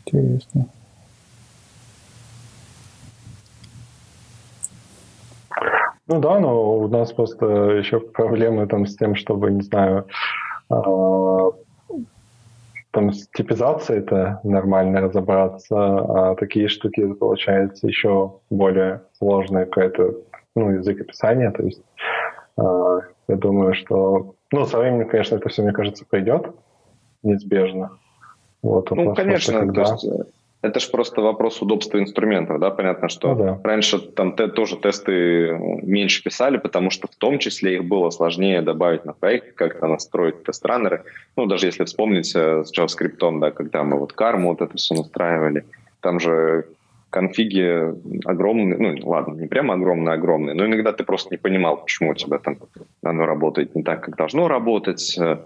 Интересно. Ну да, но у нас просто еще проблемы там с тем, чтобы, не знаю, а, там с типизацией это нормально разобраться, а такие штуки получается еще более сложные какой-то ну, язык описания. То есть э, я думаю, что ну, со временем, конечно, это все, мне кажется, придет неизбежно. Вот, ну, конечно, когда... то есть это же просто вопрос удобства инструментов, да, понятно, что ну, да. раньше там те, тоже тесты меньше писали, потому что в том числе их было сложнее добавить на проект, как-то настроить тест-раннеры. Ну, даже если вспомнить э, с JavaScript, да, когда мы вот карму вот это все настраивали, там же конфиги огромные, ну, ладно, не прямо огромные-огромные, но иногда ты просто не понимал, почему у тебя там оно работает не так, как должно работать. Э,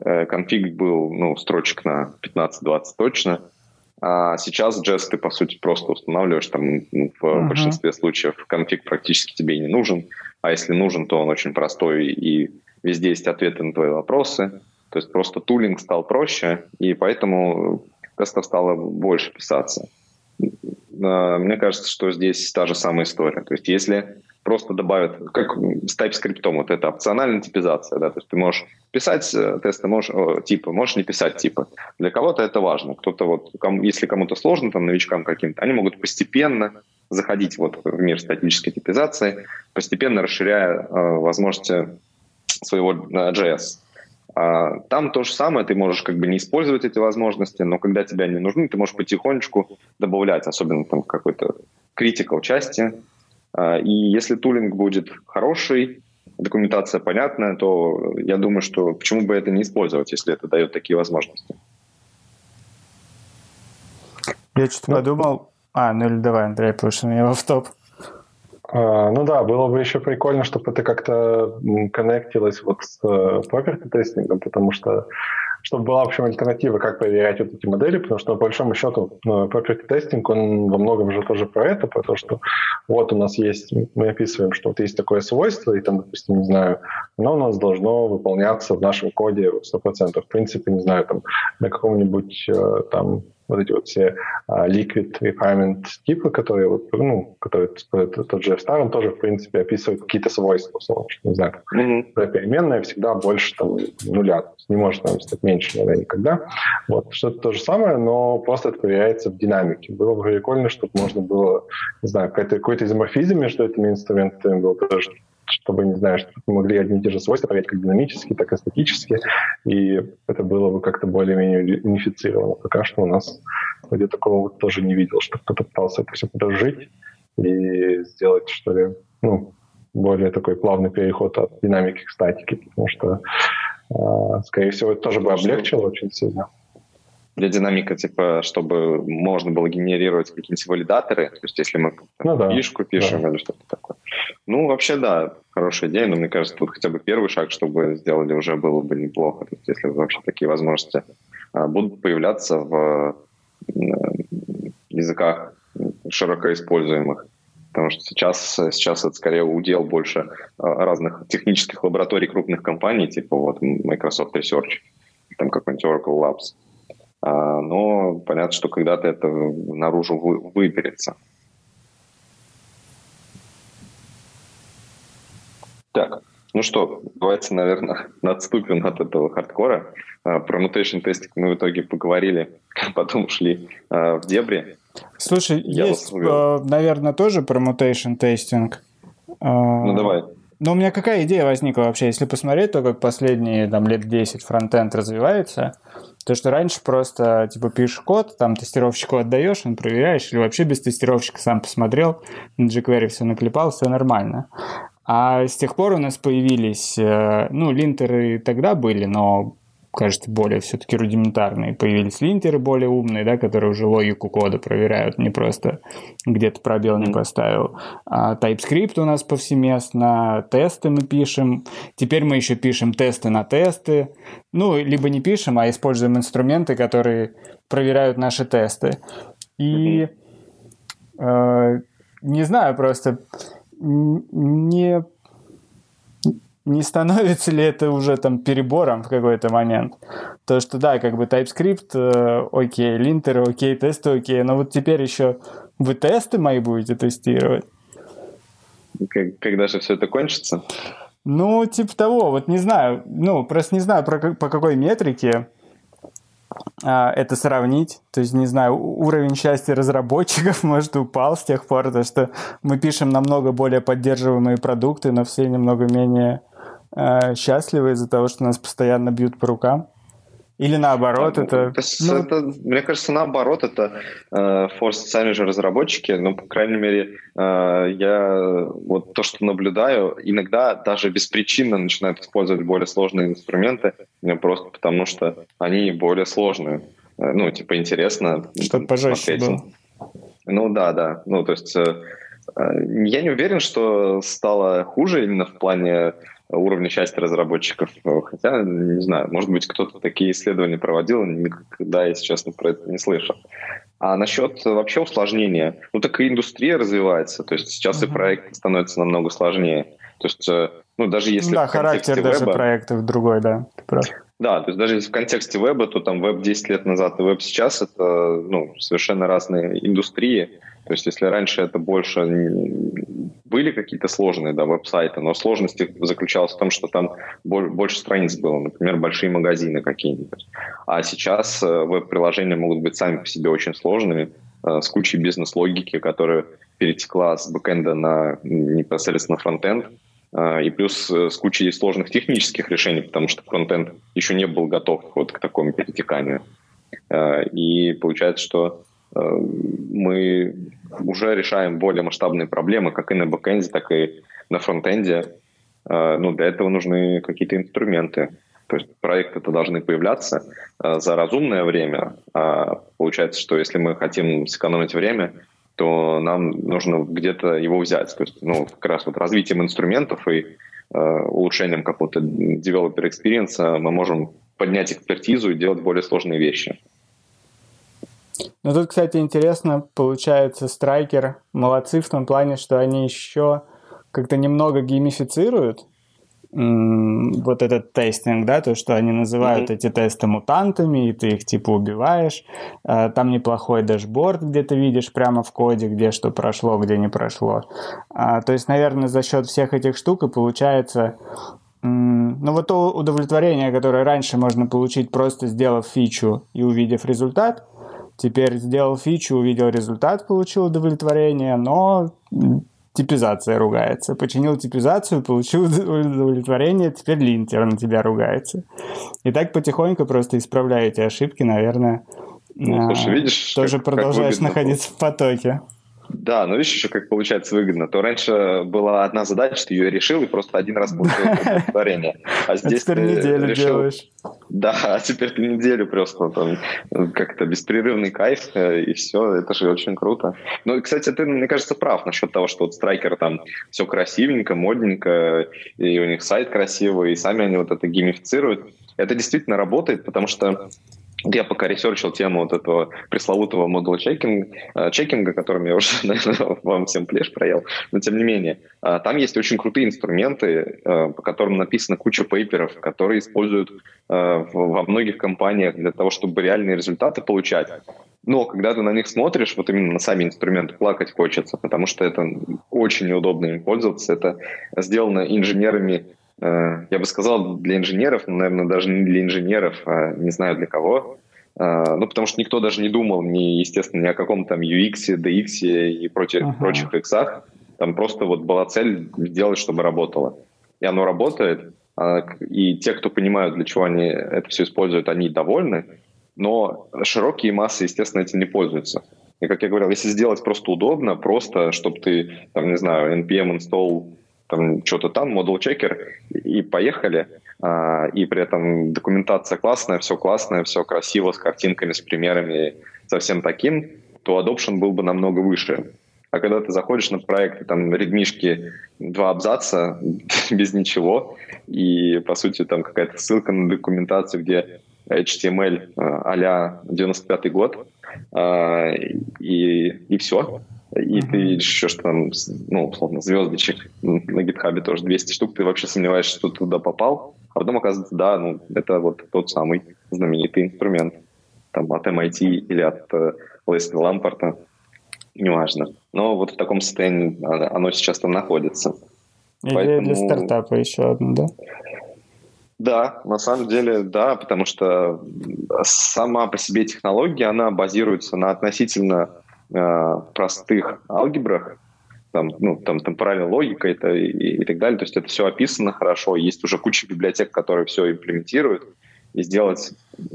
э, конфиг был, ну, строчек на 15-20 точно, а сейчас JS ты, по сути, просто устанавливаешь, там ну, в uh-huh. большинстве случаев конфиг практически тебе и не нужен, а если нужен, то он очень простой, и везде есть ответы на твои вопросы. То есть просто тулинг стал проще, и поэтому тестов стало больше писаться. А, мне кажется, что здесь та же самая история. То есть если просто добавят, как с TypeScript, вот это опциональная типизация, да, то есть ты можешь писать э, тесты, можешь, о, типы, можешь не писать типы. Для кого-то это важно. Кто-то вот, кому, если кому-то сложно, там, новичкам каким-то, они могут постепенно заходить вот в мир статической типизации, постепенно расширяя э, возможности своего э, JS. А, там то же самое, ты можешь как бы не использовать эти возможности, но когда тебе они нужны, ты можешь потихонечку добавлять, особенно там какой-то critical части, и если тулинг будет хороший, документация понятная, то я думаю, что почему бы это не использовать, если это дает такие возможности. Я что-то ну, подумал... А, ну или давай, Андрей, потому что меня в топ. А, ну да, было бы еще прикольно, чтобы это как-то коннектилось вот с э, property тестингом, потому что чтобы была, в общем, альтернатива, как проверять вот эти модели, потому что, по большому счету, ну, property тестинг, он во многом же тоже про это, про то, что вот у нас есть, мы описываем, что вот есть такое свойство, и там, допустим, не знаю, оно у нас должно выполняться в нашем коде 100%. В принципе, не знаю, там, на каком-нибудь э, там вот эти вот все uh, liquid requirement типы, которые вот, ну, которые тот же Star, он тоже, в принципе, описывает какие-то свойства, условно, не знаю, mm-hmm. переменная всегда больше там нуля, не может там стать меньше нуля никогда. Вот, что-то то же самое, но просто это проверяется в динамике. Было бы прикольно, чтобы можно было, не знаю, какой-то, какой-то изоморфизм между этими инструментами был тоже, чтобы, не знаю, чтобы могли одни и те же свойства проверять как динамически, так и статически, и это было бы как-то более-менее унифицировано. Пока что у нас где такого вот тоже не видел, что кто-то пытался это все подожить и сделать, что ли, ну, более такой плавный переход от динамики к статике, потому что, э, скорее всего, это тоже бы облегчило очень сильно для динамика, типа, чтобы можно было генерировать какие-нибудь валидаторы, то есть если мы ну, да. фишку пишем да. или что-то такое. Ну, вообще, да, хорошая идея, но мне кажется, тут хотя бы первый шаг, чтобы сделали, уже было бы неплохо. То есть если вообще такие возможности а, будут появляться в языках широко используемых. Потому что сейчас, сейчас это скорее удел больше а, разных технических лабораторий крупных компаний, типа вот Microsoft Research, там какой-нибудь Oracle Labs. А, но понятно, что когда-то это наружу выберется. Так, ну что, давайте, наверное, отступим от этого хардкора. А, про mutation тестинг мы в итоге поговорили, потом ушли а, в дебри. Слушай, Я есть, наверное, тоже про mutation тестинг. Ну давай. Но у меня какая идея возникла вообще, если посмотреть то, как последние там, лет 10 фронтенд развивается, то, что раньше просто, типа, пишешь код, там тестировщику отдаешь, он проверяешь, или вообще без тестировщика сам посмотрел, на jQuery все наклепал, все нормально. А с тех пор у нас появились, э, ну, линтеры тогда были, но кажется, более все-таки рудиментарные. Появились линтеры более умные, да, которые уже логику кода проверяют, не просто где-то пробел не поставил. А TypeScript у нас повсеместно, тесты мы пишем. Теперь мы еще пишем тесты на тесты. Ну, либо не пишем, а используем инструменты, которые проверяют наши тесты. И э, не знаю, просто не не становится ли это уже там перебором в какой-то момент? То, что да, как бы TypeScript, э, окей, линтеры, окей, тесты, окей, но вот теперь еще вы тесты мои будете тестировать. Когда же все это кончится? Ну, типа того, вот не знаю, ну, просто не знаю, про, по какой метрике а, это сравнить. То есть, не знаю, уровень счастья разработчиков, может, упал с тех пор, то что мы пишем намного более поддерживаемые продукты, но все немного менее э, счастливы из-за того, что нас постоянно бьют по рукам? Или наоборот, это... Ну... это мне кажется, наоборот, это э, форс сами же разработчики, но, по крайней мере, э, я вот то, что наблюдаю, иногда даже беспричинно начинают использовать более сложные инструменты, ну, просто потому что они более сложные. Э, ну, типа, интересно. Чтобы пожестче было. Ну, да, да. Ну, то есть... Э, э, я не уверен, что стало хуже именно в плане уровня счастья разработчиков. Хотя, не знаю, может быть, кто-то такие исследования проводил, никогда, если честно, про это не слышал. А насчет вообще усложнения, ну так и индустрия развивается, то есть сейчас uh-huh. и проект становится намного сложнее. То есть, э, ну даже если... Да, характер веба, даже проектов другой, да, ты прав. Да, то есть даже если в контексте веба, то там веб 10 лет назад и веб сейчас это ну, совершенно разные индустрии. То есть если раньше это больше были какие-то сложные да, веб-сайты, но сложность заключалась в том, что там больше страниц было, например, большие магазины какие-нибудь. А сейчас э, веб-приложения могут быть сами по себе очень сложными, э, с кучей бизнес-логики, которая перетекла с бэкэнда на непосредственно фронтенд, э, и плюс с кучей сложных технических решений, потому что фронтенд еще не был готов вот к такому перетеканию. И получается, что мы уже решаем более масштабные проблемы, как и на бэкэнде, так и на фронтенде. А, ну, для этого нужны какие-то инструменты. То есть проекты-то должны появляться а, за разумное время. А получается, что если мы хотим сэкономить время, то нам нужно где-то его взять. То есть, ну, как раз вот развитием инструментов и улучшением какого-то developer experience мы можем поднять экспертизу и делать более сложные вещи. Ну тут, кстати, интересно, получается, Stryker молодцы в том плане, что они еще как-то немного геймифицируют вот этот testing, да, то, что они называют mm-hmm. эти тесты мутантами, и ты их типа убиваешь. А, там неплохой дашборд, где ты видишь прямо в коде, где что прошло, где не прошло. А, то есть, наверное, за счет всех этих штук и получается ну вот то удовлетворение, которое раньше можно получить просто сделав фичу и увидев результат, Теперь сделал фичу, увидел результат, получил удовлетворение, но типизация ругается. Починил типизацию, получил удовлетворение, теперь линтер на тебя ругается. И так потихоньку просто исправляете ошибки, наверное. Ну, слушай, видишь, тоже как, продолжаешь как находиться в потоке. Да, но видишь еще, как получается выгодно. То раньше была одна задача, ты ее решил и просто один раз получил удовлетворение. А здесь а теперь неделю решил... делаешь. Да, а теперь ты неделю просто там как-то беспрерывный кайф, э, и все, это же очень круто. Ну, и, кстати, ты, мне кажется, прав насчет того, что вот Stryker там все красивенько, модненько, и у них сайт красивый, и сами они вот это геймифицируют. Это действительно работает, потому что я пока ресерчил тему вот этого пресловутого model checking а, э, checking а, которым я уже, наверное, вам всем плешь проел, но тем не менее, э, там есть очень крутые инструменты, э, по которым написана куча пейперов, которые используют во многих компаниях для того, чтобы реальные результаты получать. Но когда ты на них смотришь, вот именно на сами инструменты, плакать хочется, потому что это очень неудобно им пользоваться. Это сделано инженерами я бы сказал, для инженеров, но, наверное, даже не для инженеров, а не знаю для кого. Э, ну, потому что никто даже не думал, ни, естественно, ни о каком там UX, DX и прочих, uh-huh. прочих X. Там просто вот была цель сделать, чтобы работало. И оно работает. А, и те, кто понимают, для чего они это все используют, они довольны. Но широкие массы, естественно, этим не пользуются. И, как я говорил, если сделать просто удобно, просто, чтобы ты, там, не знаю, npm install там что-то там, модул чекер, и поехали. А, и при этом документация классная, все классное, все красиво, с картинками, с примерами, со всем таким, то adoption был бы намного выше. А когда ты заходишь на проект, там редмишки, два абзаца без ничего, и, по сути, там какая-то ссылка на документацию, где HTML а 95 год, а, и, и все. И mm-hmm. ты еще, что там, ну, условно, звездочек на гитхабе тоже 200 штук, ты вообще сомневаешься, что ты туда попал, а потом оказывается, да, ну, это вот тот самый знаменитый инструмент, там, от MIT или от э, Лесли Лампорта, неважно. Но вот в таком состоянии оно сейчас там находится. Идея Поэтому... для стартапа еще одна, да? Да, на самом деле, да, потому что сама по себе технология, она базируется на относительно э, простых алгебрах, там, ну, там темпоральная логика это и, и так далее. То есть это все описано хорошо. Есть уже куча библиотек, которые все имплементируют. И сделать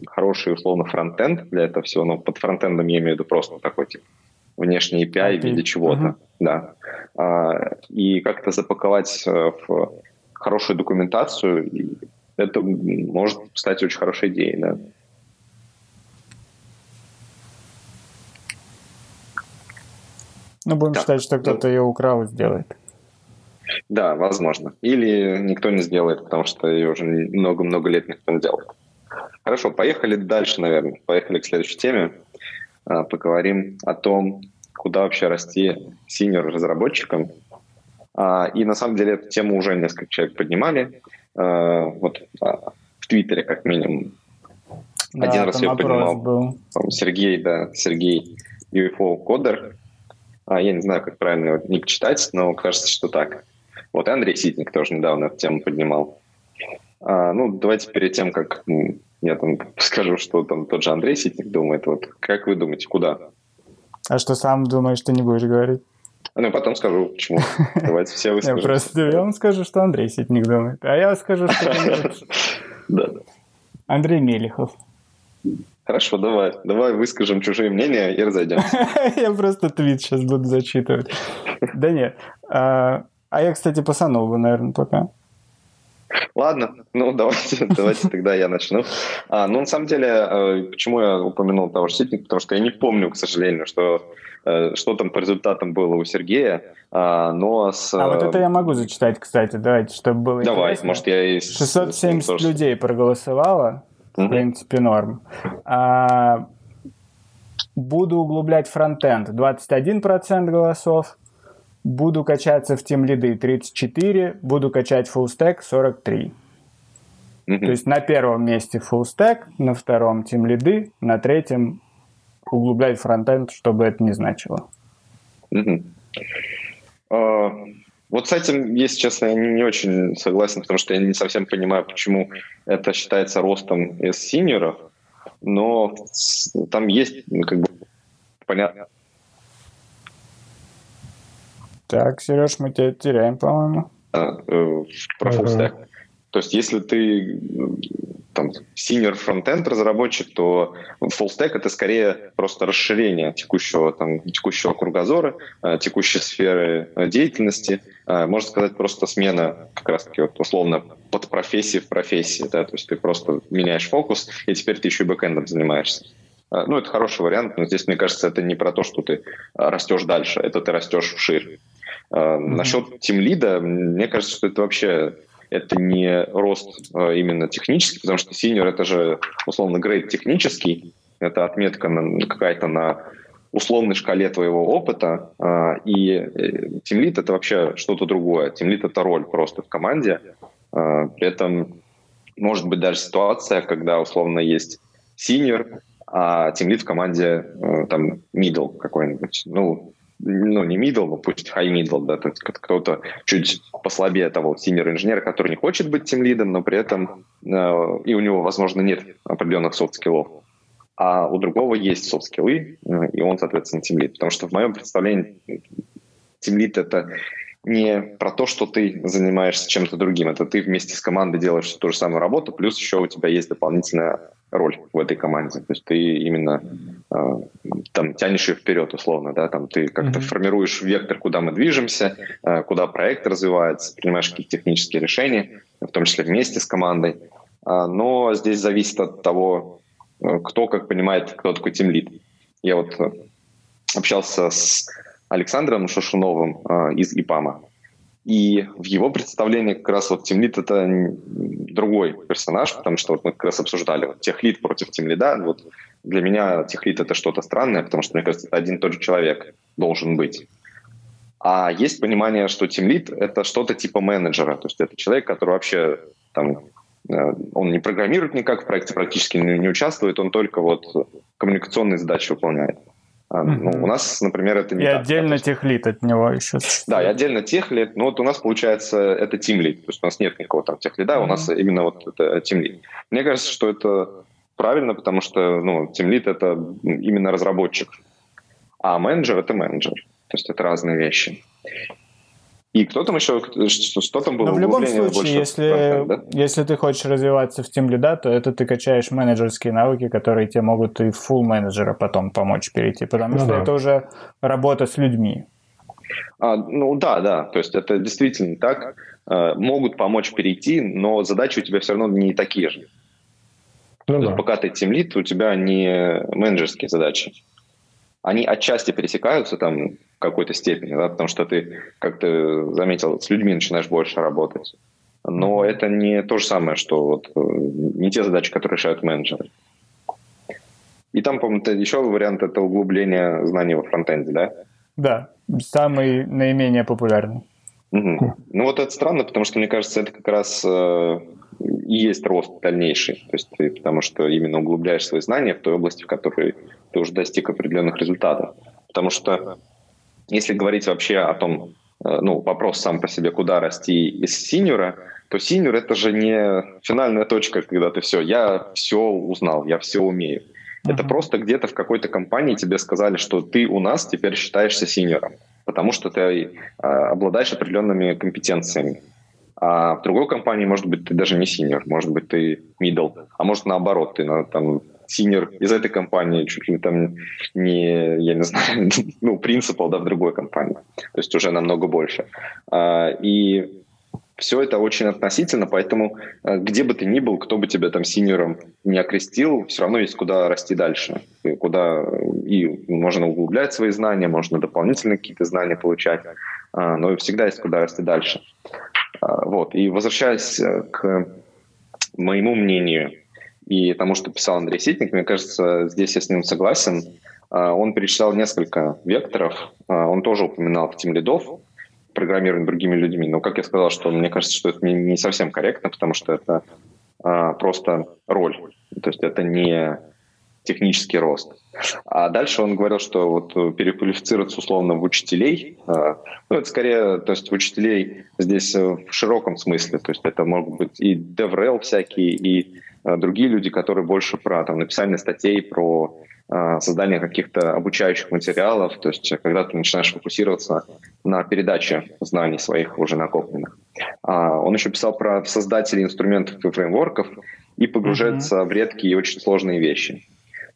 хороший, условно, фронтенд для этого всего, но под фронтендом я имею в виду просто такой тип внешний API okay. в виде чего-то, uh-huh. да. А, и как-то запаковать э, в хорошую документацию, это может стать очень хорошей идеей, да. Ну, будем да. считать, что кто-то ее украл и сделает. Да, возможно. Или никто не сделает, потому что ее уже много-много лет никто не делает. Хорошо, поехали дальше, наверное. Поехали к следующей теме. А, поговорим о том, куда вообще расти синьор-разработчикам. А, и на самом деле эту тему уже несколько человек поднимали. А, вот в Твиттере, как минимум. Да, Один раз ее поднимал был. Сергей, да, Сергей UFO Кодер. А, я не знаю, как правильно его ник читать, но кажется, что так. Вот Андрей Ситник тоже недавно эту тему поднимал. А, ну, давайте перед тем, как я там скажу, что там тот же Андрей Ситник думает, вот как вы думаете, куда? А что сам думаешь, ты не будешь говорить? Ну, потом скажу, почему. Давайте все выскажем. Я просто я вам скажу, что Андрей Ситник думает, а я скажу, что Да. Андрей Мелехов. Хорошо, давай. Давай выскажем чужие мнения и разойдемся. Я просто твит сейчас буду зачитывать. Да нет. А, а я, кстати, пасанул бы, наверное, пока. Ладно, ну давайте, давайте тогда я начну. А, ну, на самом деле, э, почему я упомянул того же Ситника, потому что я не помню, к сожалению, что, э, что там по результатам было у Сергея, а, но с... А вот это я могу зачитать, кстати, давайте, чтобы было Давай, интересно. может, я и... 670 людей проголосовало, в принципе, норм. А, буду углублять фронтенд 21% голосов. Буду качаться в тем лиды 34, буду качать stack 43. Mm-hmm. То есть на первом месте stack, на втором тем лиды, на третьем углублять фронтенд, чтобы это не значило. Mm-hmm. Uh, вот с этим, если честно, я не, очень согласен, потому что я не совсем понимаю, почему это считается ростом из синеров, но там есть, ну, как бы, понятно. Так, Сереж, мы тебя теряем, по-моему. А, э, про stack. То есть, если ты там senior фронтенд разработчик, то full stack это скорее просто расширение текущего там текущего кругозора, э, текущей сферы э, деятельности. Можно сказать просто смена как раз таки вот условно под профессии в профессии, да, то есть ты просто меняешь фокус и теперь ты еще и бэкэндом занимаешься. Ну, это хороший вариант, но здесь, мне кажется, это не про то, что ты растешь дальше, это ты растешь вширь. Mm-hmm. Насчет тимлида, мне кажется, что это вообще это не рост а, именно технический, потому что синьор это же условно грейд технический, это отметка какая-то на условной шкале твоего опыта, а, и тимлид это вообще что-то другое. Тимлид это роль просто в команде. При этом может быть даже ситуация, когда условно есть senior, а тимлид в команде там middle какой-нибудь. Ну, ну, не middle, но пусть high middle, да, то есть кто-то чуть послабее того senior инженера, который не хочет быть тимлидом, но при этом э, и у него, возможно, нет определенных софт-скиллов. А у другого есть софт-скиллы, э, и он, соответственно, тимлид. Потому что в моем представлении тем лид — это не про то, что ты занимаешься чем-то другим. Это ты вместе с командой делаешь ту же самую работу, плюс еще у тебя есть дополнительная роль в этой команде. То есть ты именно э, там тянешь ее вперед, условно, да, там ты как-то mm-hmm. формируешь вектор, куда мы движемся, э, куда проект развивается, принимаешь какие-то технические решения, в том числе вместе с командой. Э, но здесь зависит от того, э, кто как понимает, кто такой тимлид. Я вот э, общался с Александром Шашуновым э, из ИПАМа. И в его представлении как раз вот Тимлит это другой персонаж, потому что вот мы как раз обсуждали вот техлит против Тимлида. Вот для меня техлит это что-то странное, потому что, мне кажется, это один и тот же человек должен быть. А есть понимание, что тимлит это что-то типа менеджера, то есть это человек, который вообще там э, он не программирует никак в проекте, практически не, не участвует, он только вот коммуникационные задачи выполняет. А, ну, у нас, например, это не И так, отдельно да, техлит от него еще. Да, и отдельно техлит. Но вот у нас, получается, это тимлит. То есть у нас нет никакого там техлида, mm-hmm. у нас именно вот это тимлит. Мне кажется, что это правильно, потому что ну, тимлит — это именно разработчик. А менеджер — это менеджер. То есть это разные вещи. И кто там еще, что, что там было? Но в любом случае, если, да? если ты хочешь развиваться в Team Lead, то это ты качаешь менеджерские навыки, которые тебе могут и full менеджера потом помочь перейти, потому ну, что да. это уже работа с людьми. А, ну да, да, то есть это действительно так. А, могут помочь перейти, но задачи у тебя все равно не такие же. Ну, да. Пока ты Team Lead, у тебя не менеджерские задачи они отчасти пересекаются там в какой-то степени, да, потому что ты, как ты заметил, с людьми начинаешь больше работать. Но это не то же самое, что вот э, не те задачи, которые решают менеджеры. И там, по-моему, еще вариант это углубление знаний во фронтенде, да? Да, самый наименее популярный. Угу. Ну вот это странно, потому что, мне кажется, это как раз э, и есть рост дальнейший. То есть ты, потому что именно углубляешь свои знания в той области, в которой ты уже достиг определенных результатов. Потому что если говорить вообще о том, э, ну, вопрос сам по себе, куда расти из синьора, то синьор это же не финальная точка, когда ты все, я все узнал, я все умею. Uh-huh. Это просто где-то в какой-то компании тебе сказали, что ты у нас теперь считаешься синьором, потому что ты э, обладаешь определенными компетенциями. А в другой компании, может быть, ты даже не синьор, может быть, ты middle, а может наоборот, ты на, там синер из этой компании, чуть ли там не, я не знаю, ну, принципал, да, в другой компании. То есть уже намного больше. А, и все это очень относительно, поэтому а, где бы ты ни был, кто бы тебя там синером не окрестил, все равно есть куда расти дальше. И куда и можно углублять свои знания, можно дополнительные какие-то знания получать, а, но всегда есть куда расти дальше. Вот. И возвращаясь э, к моему мнению, и тому, что писал Андрей Ситник, мне кажется, здесь я с ним согласен. А, он перечислял несколько векторов. А, он тоже упоминал тем лидов, программирование другими людьми. Но, как я сказал, что мне кажется, что это не совсем корректно, потому что это а, просто роль. То есть это не технический рост. А дальше он говорил, что вот переквалифицироваться условно в учителей, ну, это скорее, то есть в учителей здесь в широком смысле, то есть это могут быть и DevRel всякие, и Э, другие люди, которые больше про там, написание статей, про создания каких-то обучающих материалов, то есть когда ты начинаешь фокусироваться на передаче знаний своих уже накопленных. А, он еще писал про создателей инструментов и фреймворков и погружается mm-hmm. в редкие и очень сложные вещи.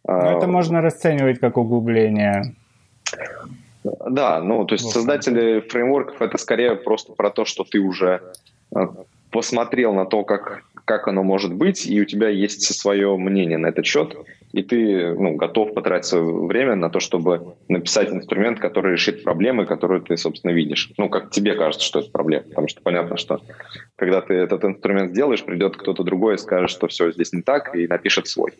Но ну, это можно расценивать как углубление. Да, ну, то есть вот. создатели фреймворков это скорее просто про то, что ты уже посмотрел на то, как, как оно может быть, и у тебя есть свое мнение на этот счет, и ты ну, готов потратить время на то, чтобы написать инструмент, который решит проблемы, которые ты, собственно, видишь. Ну, как тебе кажется, что это проблема. Потому что понятно, что когда ты этот инструмент сделаешь, придет кто-то другой и скажет, что все здесь не так, и напишет свой.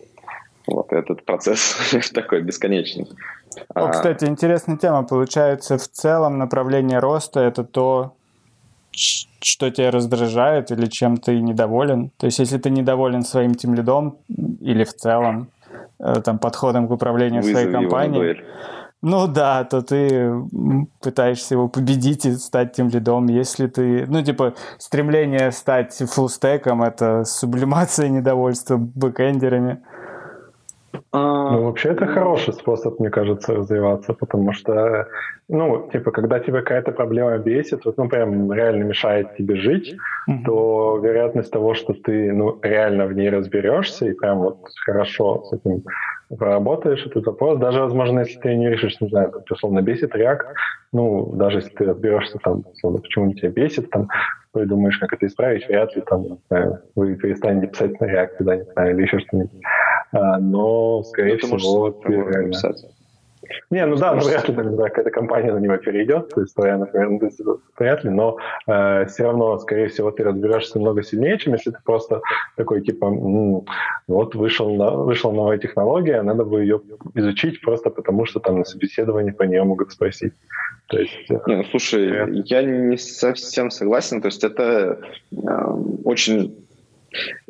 Вот этот процесс такой бесконечный. О, а кстати, интересная тема. Получается, в целом направление роста — это то, что тебя раздражает или чем ты недоволен. То есть, если ты недоволен своим тем лидом или в целом э, там, подходом к управлению Вызови своей компанией, ну да, то ты пытаешься его победить и стать тем лидом. Если ты, ну типа, стремление стать фуллстеком — это сублимация недовольства бэкэндерами. А, ну, вообще, это хороший способ, мне кажется, развиваться, потому что, ну, типа, когда тебе какая-то проблема бесит, вот, ну, прям реально мешает тебе жить, mm-hmm. то вероятность того, что ты, ну, реально в ней разберешься и прям вот хорошо с этим проработаешь этот вопрос, даже, возможно, если ты не решишь, не знаю, там, условно, бесит React, ну, даже если ты разберешься там, условно, почему он тебя бесит, там, придумаешь, как это исправить, вряд ли там, не знаю, вы перестанете писать на React, да, не знаю, или еще что-нибудь. А, но, скорее ну, всего, ты. Не, ну да, ну, вряд ли там, какая-то компания на него перейдет, то есть твоя, например, ну, вряд ли, но э, все равно, скорее всего, ты разберешься много сильнее, чем если ты просто такой, типа, м-м, вот вышел на, вышла новая технология, надо бы ее изучить просто потому, что там на собеседовании по нее могут спросить. То есть, э, не, ну, слушай, это... я не совсем согласен, то есть это э, очень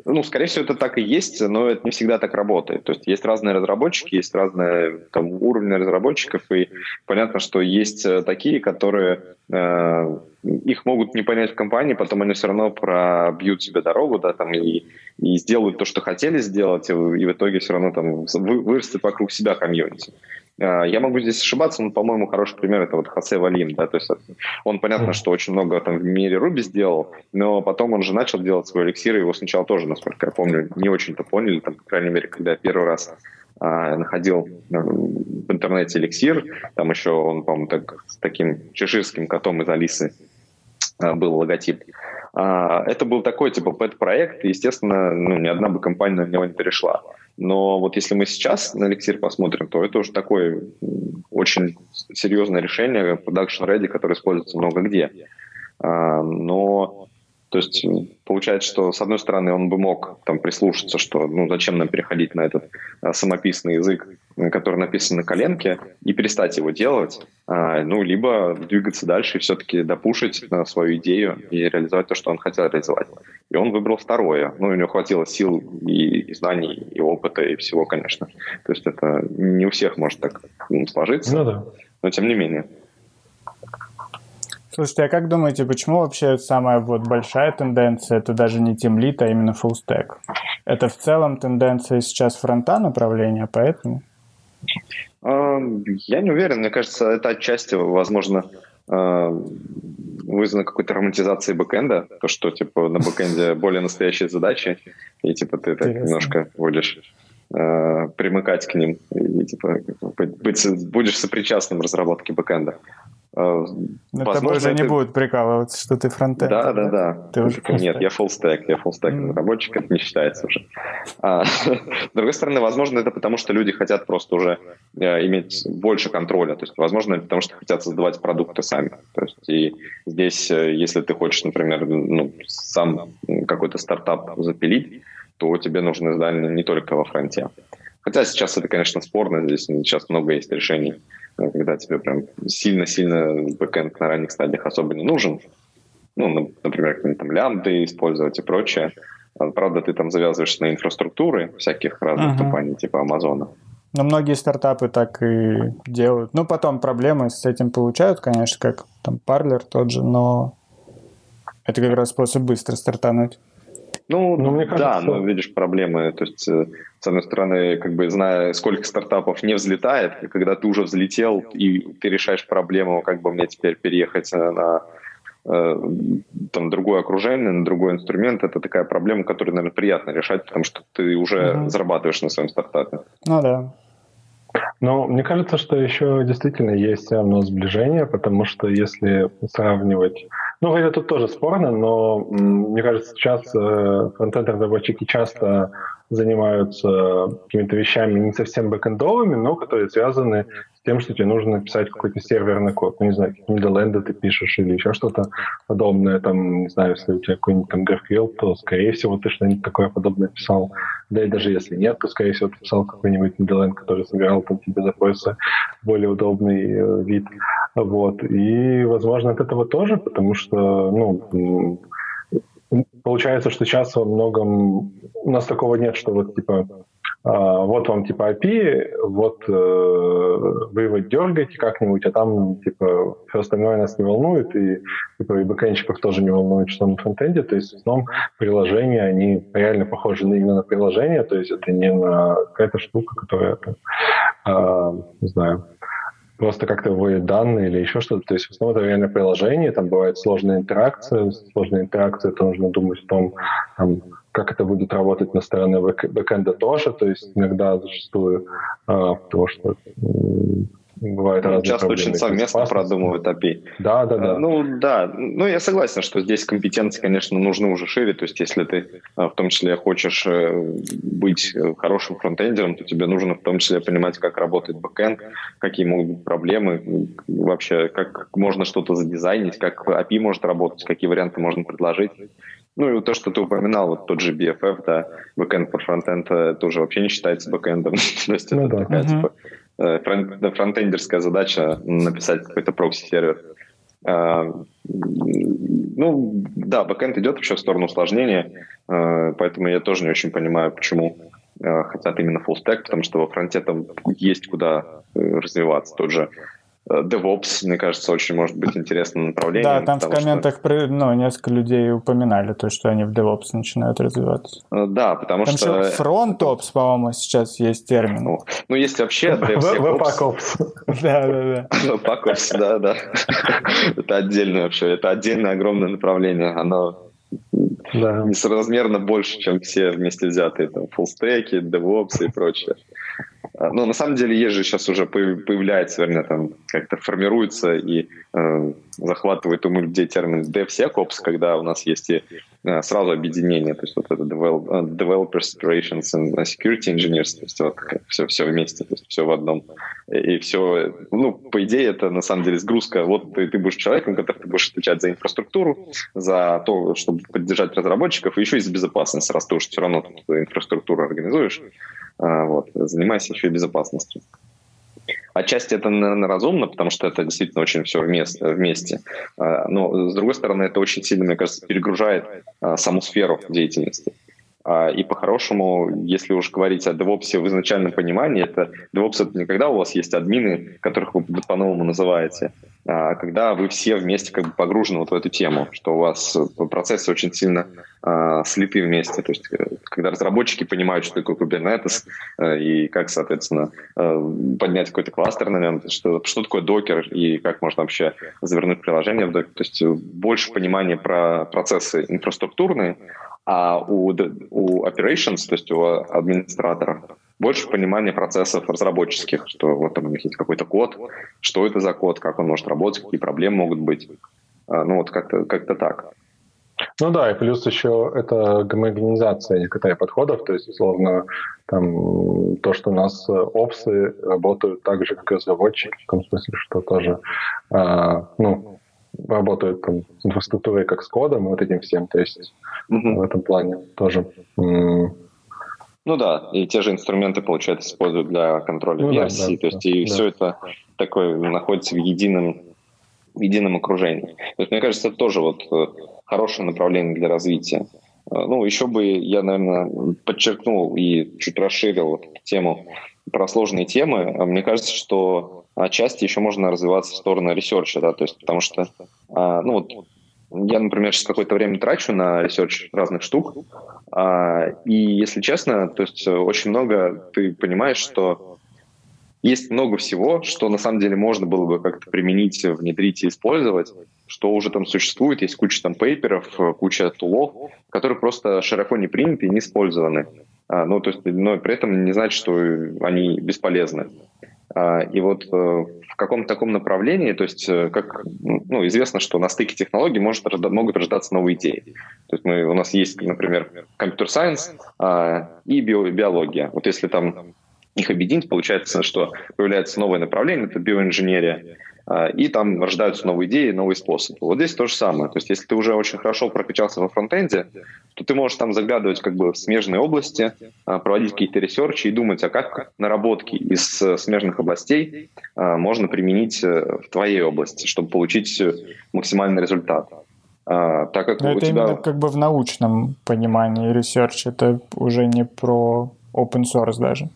ну, скорее всего, это так и есть, но это не всегда так работает. То есть есть разные разработчики, есть разные там, уровни разработчиков, и понятно, что есть э, такие, которые их могут не понять в компании, потом они все равно пробьют себе дорогу, да, там, и, и сделают то, что хотели сделать, и, и в итоге все равно там вырастет вокруг себя комьюнити. А, я могу здесь ошибаться, но, по-моему, хороший пример это вот Хосе Валим, да, то есть он, понятно, что очень много там в мире Руби сделал, но потом он же начал делать свой эликсир, его сначала тоже, насколько я помню, не очень-то поняли, там, по крайней мере, когда я первый раз находил э, в интернете эликсир, там еще он, по-моему, так, с таким чеширским котом из Алисы а, был логотип. А, это был такой, типа, пэт-проект, естественно, ну, ни одна бы компания на него не перешла. Но вот если мы сейчас на эликсир посмотрим, то это уже такое очень серьезное решение production ready, которое используется много где. А, но то есть получается, что с одной стороны он бы мог там прислушаться, что ну зачем нам переходить на этот а, самописный язык, который написан на коленке, и перестать его делать, а, ну либо двигаться дальше и все-таки допушить а, свою идею и реализовать то, что он хотел реализовать. И он выбрал второе. Ну, у него хватило сил и, и знаний, и опыта, и всего, конечно. То есть это не у всех может так сложиться, ну, да. но тем не менее. Слушайте, а как думаете, почему вообще самая вот большая тенденция это даже не тимлит, а именно full stack? Это в целом тенденция сейчас фронта направления, поэтому? Я не уверен. Мне кажется, это отчасти, возможно, вызвано какой-то романтизацией бэкэнда, то, что, типа, на бэкэнде более настоящие задачи, и, типа, ты так немножко будешь примыкать к ним, и, типа, быть, будешь сопричастным разработке бэкэнда. Э, Но Возможно, уже это... не будут прикалываться, что ты фронтенд. Да, да, да. Ты уже Нет, я stack, я full stack разработчик, это не считается уже. А, с другой стороны, возможно, это потому, что люди хотят просто уже э, иметь больше контроля. То есть, возможно, потому что хотят создавать продукты сами. То есть, и здесь, э, если ты хочешь, например, ну, сам какой-то стартап запилить, то тебе нужны знания не только во фронте. Хотя сейчас это, конечно, спорно, здесь сейчас много есть решений когда тебе прям сильно-сильно бэкэнд на ранних стадиях особо не нужен. Ну, например, там лямбды использовать и прочее. А, правда, ты там завязываешься на инфраструктуры всяких разных uh-huh. компаний, типа Амазона. Но многие стартапы так и делают. Ну, потом проблемы с этим получают, конечно, как там Parler тот же, но это как раз способ быстро стартануть. Ну, ну мне кажется, да, но видишь проблемы. То есть, э, с одной стороны, как бы зная, сколько стартапов не взлетает, и когда ты уже взлетел, и ты решаешь проблему, как бы мне теперь переехать на э, там другое окружение, на другой инструмент, это такая проблема, которую, наверное, приятно решать, потому что ты уже угу. зарабатываешь на своем стартапе. Ну да. Но мне кажется, что еще действительно есть равно сближение, потому что если сравнивать... Ну, это тут тоже спорно, но мне кажется, сейчас э, фронтенд-разработчики часто занимаются какими-то вещами не совсем бэкэндовыми, но которые связаны тем, что тебе нужно написать какой-то серверный код. Ну, не знаю, какие Нидерленды ты пишешь или еще что-то подобное. Там, не знаю, если у тебя какой-нибудь там GraphQL, то, скорее всего, ты что-нибудь такое подобное писал. Да и даже если нет, то, скорее всего, ты писал какой-нибудь Нидерленд, который собирал там тебе запросы более удобный э, вид. Вот. И, возможно, от этого тоже, потому что, ну, получается, что сейчас во многом у нас такого нет, что вот типа а, вот вам типа API, вот э, вы его дергаете как-нибудь, а там типа все остальное нас не волнует, и типа и бэкэнщиков тоже не волнует, что на фронтенде, то есть в основном приложения, они реально похожи именно на приложение, то есть это не на какая-то штука, которая, э, не знаю, просто как-то вводит данные или еще что-то. То есть в основном это реально приложение, там бывает сложная интеракция. Сложная интеракция, это нужно думать о том, там, как это будет работать на стороне бэкэнда тоже, то есть иногда зачастую, а, потому что бывает разные Часто очень совместно продумывают API. Да, да, да. Ну, да. Ну, я согласен, что здесь компетенции, конечно, нужны уже шире. То есть, если ты а, в том числе хочешь э, быть хорошим фронтендером, то тебе нужно в том числе понимать, как работает бэкэнд, какие могут быть проблемы, вообще, как можно что-то задизайнить, как API может работать, какие варианты можно предложить. Ну и то, что ты упоминал, вот тот же BFF, да, backend for frontend тоже вообще не считается бэкэндом. то есть ну, это да. такая, uh-huh. типа, э, фронтендерская задача написать какой-то прокси-сервер. А, ну, да, бэкэнд идет вообще в сторону усложнения, а, поэтому я тоже не очень понимаю, почему хотят именно full stack, потому что во фронте там есть куда э, развиваться. Тот же Э, DevOps, мне кажется, очень может быть интересным направлением. Да, там в комментах что... ну, несколько людей упоминали то, что они в DevOps начинают развиваться. Э, да, потому там что... FrontOps, по-моему, сейчас есть термин. Ну, ну если вообще DevSecOps. Да, да, да. VPACOps, да, да. Это отдельное вообще, это отдельное огромное направление. Оно да. несоразмерно больше, чем все вместе взятые. Там, фуллстеки, DevOps и прочее. А, ну, на самом деле, есть же сейчас уже появляется, вернее, там как-то формируется и э, захватывает умы людей термин DevSecOps, когда у нас есть и э, сразу объединение, то есть вот это develop, э, Developers Operations and Security Engineers, то есть вот все, все вместе, то есть все в одном. И все, ну, по идее, это на самом деле сгрузка. Вот ты, ты будешь человеком, который ты будешь отвечать за инфраструктуру, за то, чтобы поддержать разработчиков, и еще и за безопасность, раз ты уж все равно инфраструктуру организуешь. А, вот, занимайся еще и безопасностью. Отчасти это, наверное, разумно, потому что это действительно очень все вместе. вместе. А, но, с другой стороны, это очень сильно, мне кажется, перегружает а, саму сферу деятельности. И по-хорошему, если уж говорить о DevOps в изначальном понимании, это DevOps это не когда у вас есть админы, которых вы по-новому называете, когда вы все вместе как бы погружены вот в эту тему, что у вас процессы очень сильно а, слиты вместе. То есть, э, когда разработчики понимают, что такое Kubernetes э, и как, соответственно, э, поднять какой-то кластер на нем, что, что такое докер и как можно вообще завернуть приложение в докер. То есть больше понимания про процессы инфраструктурные, а у, у operations, то есть у администратора, больше понимания процессов разработческих, что вот там у них есть какой-то код, что это за код, как он может работать, какие проблемы могут быть. А, ну вот как-то как так. Ну да, и плюс еще это гомогенизация некоторых подходов, то есть, условно, там, то, что у нас опсы работают так же, как и разработчики, в том смысле, что тоже, э, ну, работают там с инфраструктурой как с кодом и вот этим всем, то есть mm-hmm. в этом плане тоже ну да, и те же инструменты, получается, используют для контроля ну, версий, да, да, то есть да, и да. все это такое находится в едином, в едином окружении. То есть, мне кажется, это тоже вот э, хорошее направление для развития. Э, ну, еще бы я, наверное, подчеркнул и чуть расширил эту тему про сложные темы. А мне кажется, что отчасти еще можно развиваться в сторону research а, да, то есть потому что, а, ну вот я, например, сейчас какое-то время трачу на research разных штук, а, и, если честно, то есть очень много ты понимаешь, что есть много всего, что на самом деле можно было бы как-то применить, внедрить и использовать, что уже там существует, есть куча там пейперов, куча тулов, которые просто широко не приняты и не использованы. А, ну, то есть, но при этом не значит, что они бесполезны. А, и вот э, в каком-то таком направлении, то есть, э, как ну, известно, что на стыке технологий может, могут рождаться новые идеи. То есть мы, у нас есть, например, компьютер-сайенс а, и био, биология. Вот если там их объединить, получается, что появляется новое направление, это биоинженерия, и там рождаются новые идеи, новые способы. Вот здесь то же самое. То есть если ты уже очень хорошо прокачался во фронтенде, то ты можешь там заглядывать как бы в смежные области, а, проводить какие-то research и и думать, а как наработки из э, смежных областей а, можно применить э, в твоей области, чтобы получить э, максимальный результат. так как Но у это тебя... именно как бы в научном понимании research, это уже не про open source даже.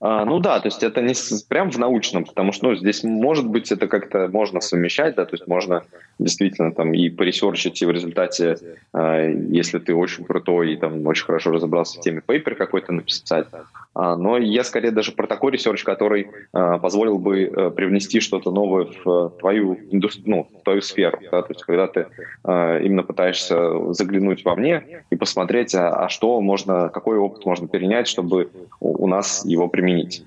А, ну да, то есть это не прям в научном, потому что ну, здесь может быть это как-то можно совмещать, да, то есть можно действительно там и поресерчить, и в результате, э, если ты очень крутой и там очень хорошо разобрался в теме, paper какой-то написать. А, но я скорее даже про такой research, который э, позволил бы э, привнести что-то новое в твою, ну, в твою сферу, да, то есть когда ты э, именно пытаешься заглянуть вовне и посмотреть, а, а что можно, какой опыт можно перенять, чтобы у нас его применить.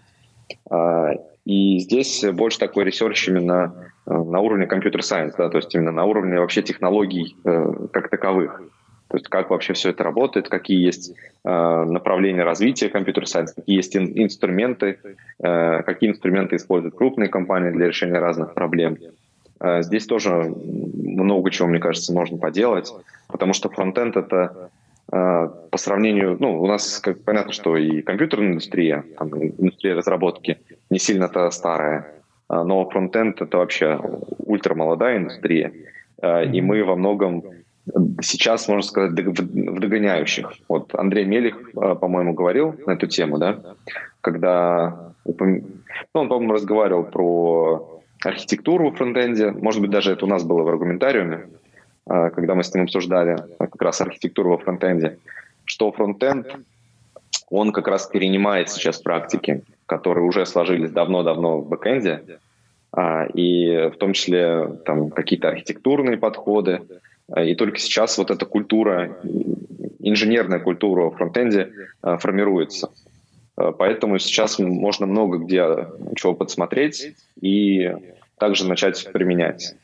А, и здесь больше такой research именно э, на уровне computer science, да, то есть именно на уровне вообще технологий э, как таковых. То есть как вообще все это работает, какие есть э, направления развития computer science, какие есть ин- инструменты, э, какие инструменты используют крупные компании для решения разных проблем. Э, здесь тоже много чего, мне кажется, можно поделать, потому что фронтенд — это а, по сравнению, ну, у нас как, понятно, что и компьютерная индустрия, там, индустрия разработки не сильно-то старая, а, но фронтенд это вообще ультрамолодая индустрия, а, и мы во многом сейчас, можно сказать, в догоняющих. Вот Андрей Мелих, по-моему, говорил на эту тему, да, когда ну, он, по-моему, разговаривал про архитектуру в фронтенде, может быть, даже это у нас было в аргументариуме, а, когда мы с ним обсуждали как раз архитектуру во фронтенде, что фронтенд, он как раз перенимает сейчас практики, которые уже сложились давно-давно в бэкенде, а, и в том числе там какие-то архитектурные подходы, и только сейчас вот эта культура, инженерная культура во фронтенде формируется. Поэтому сейчас можно много где чего подсмотреть и также начать применять.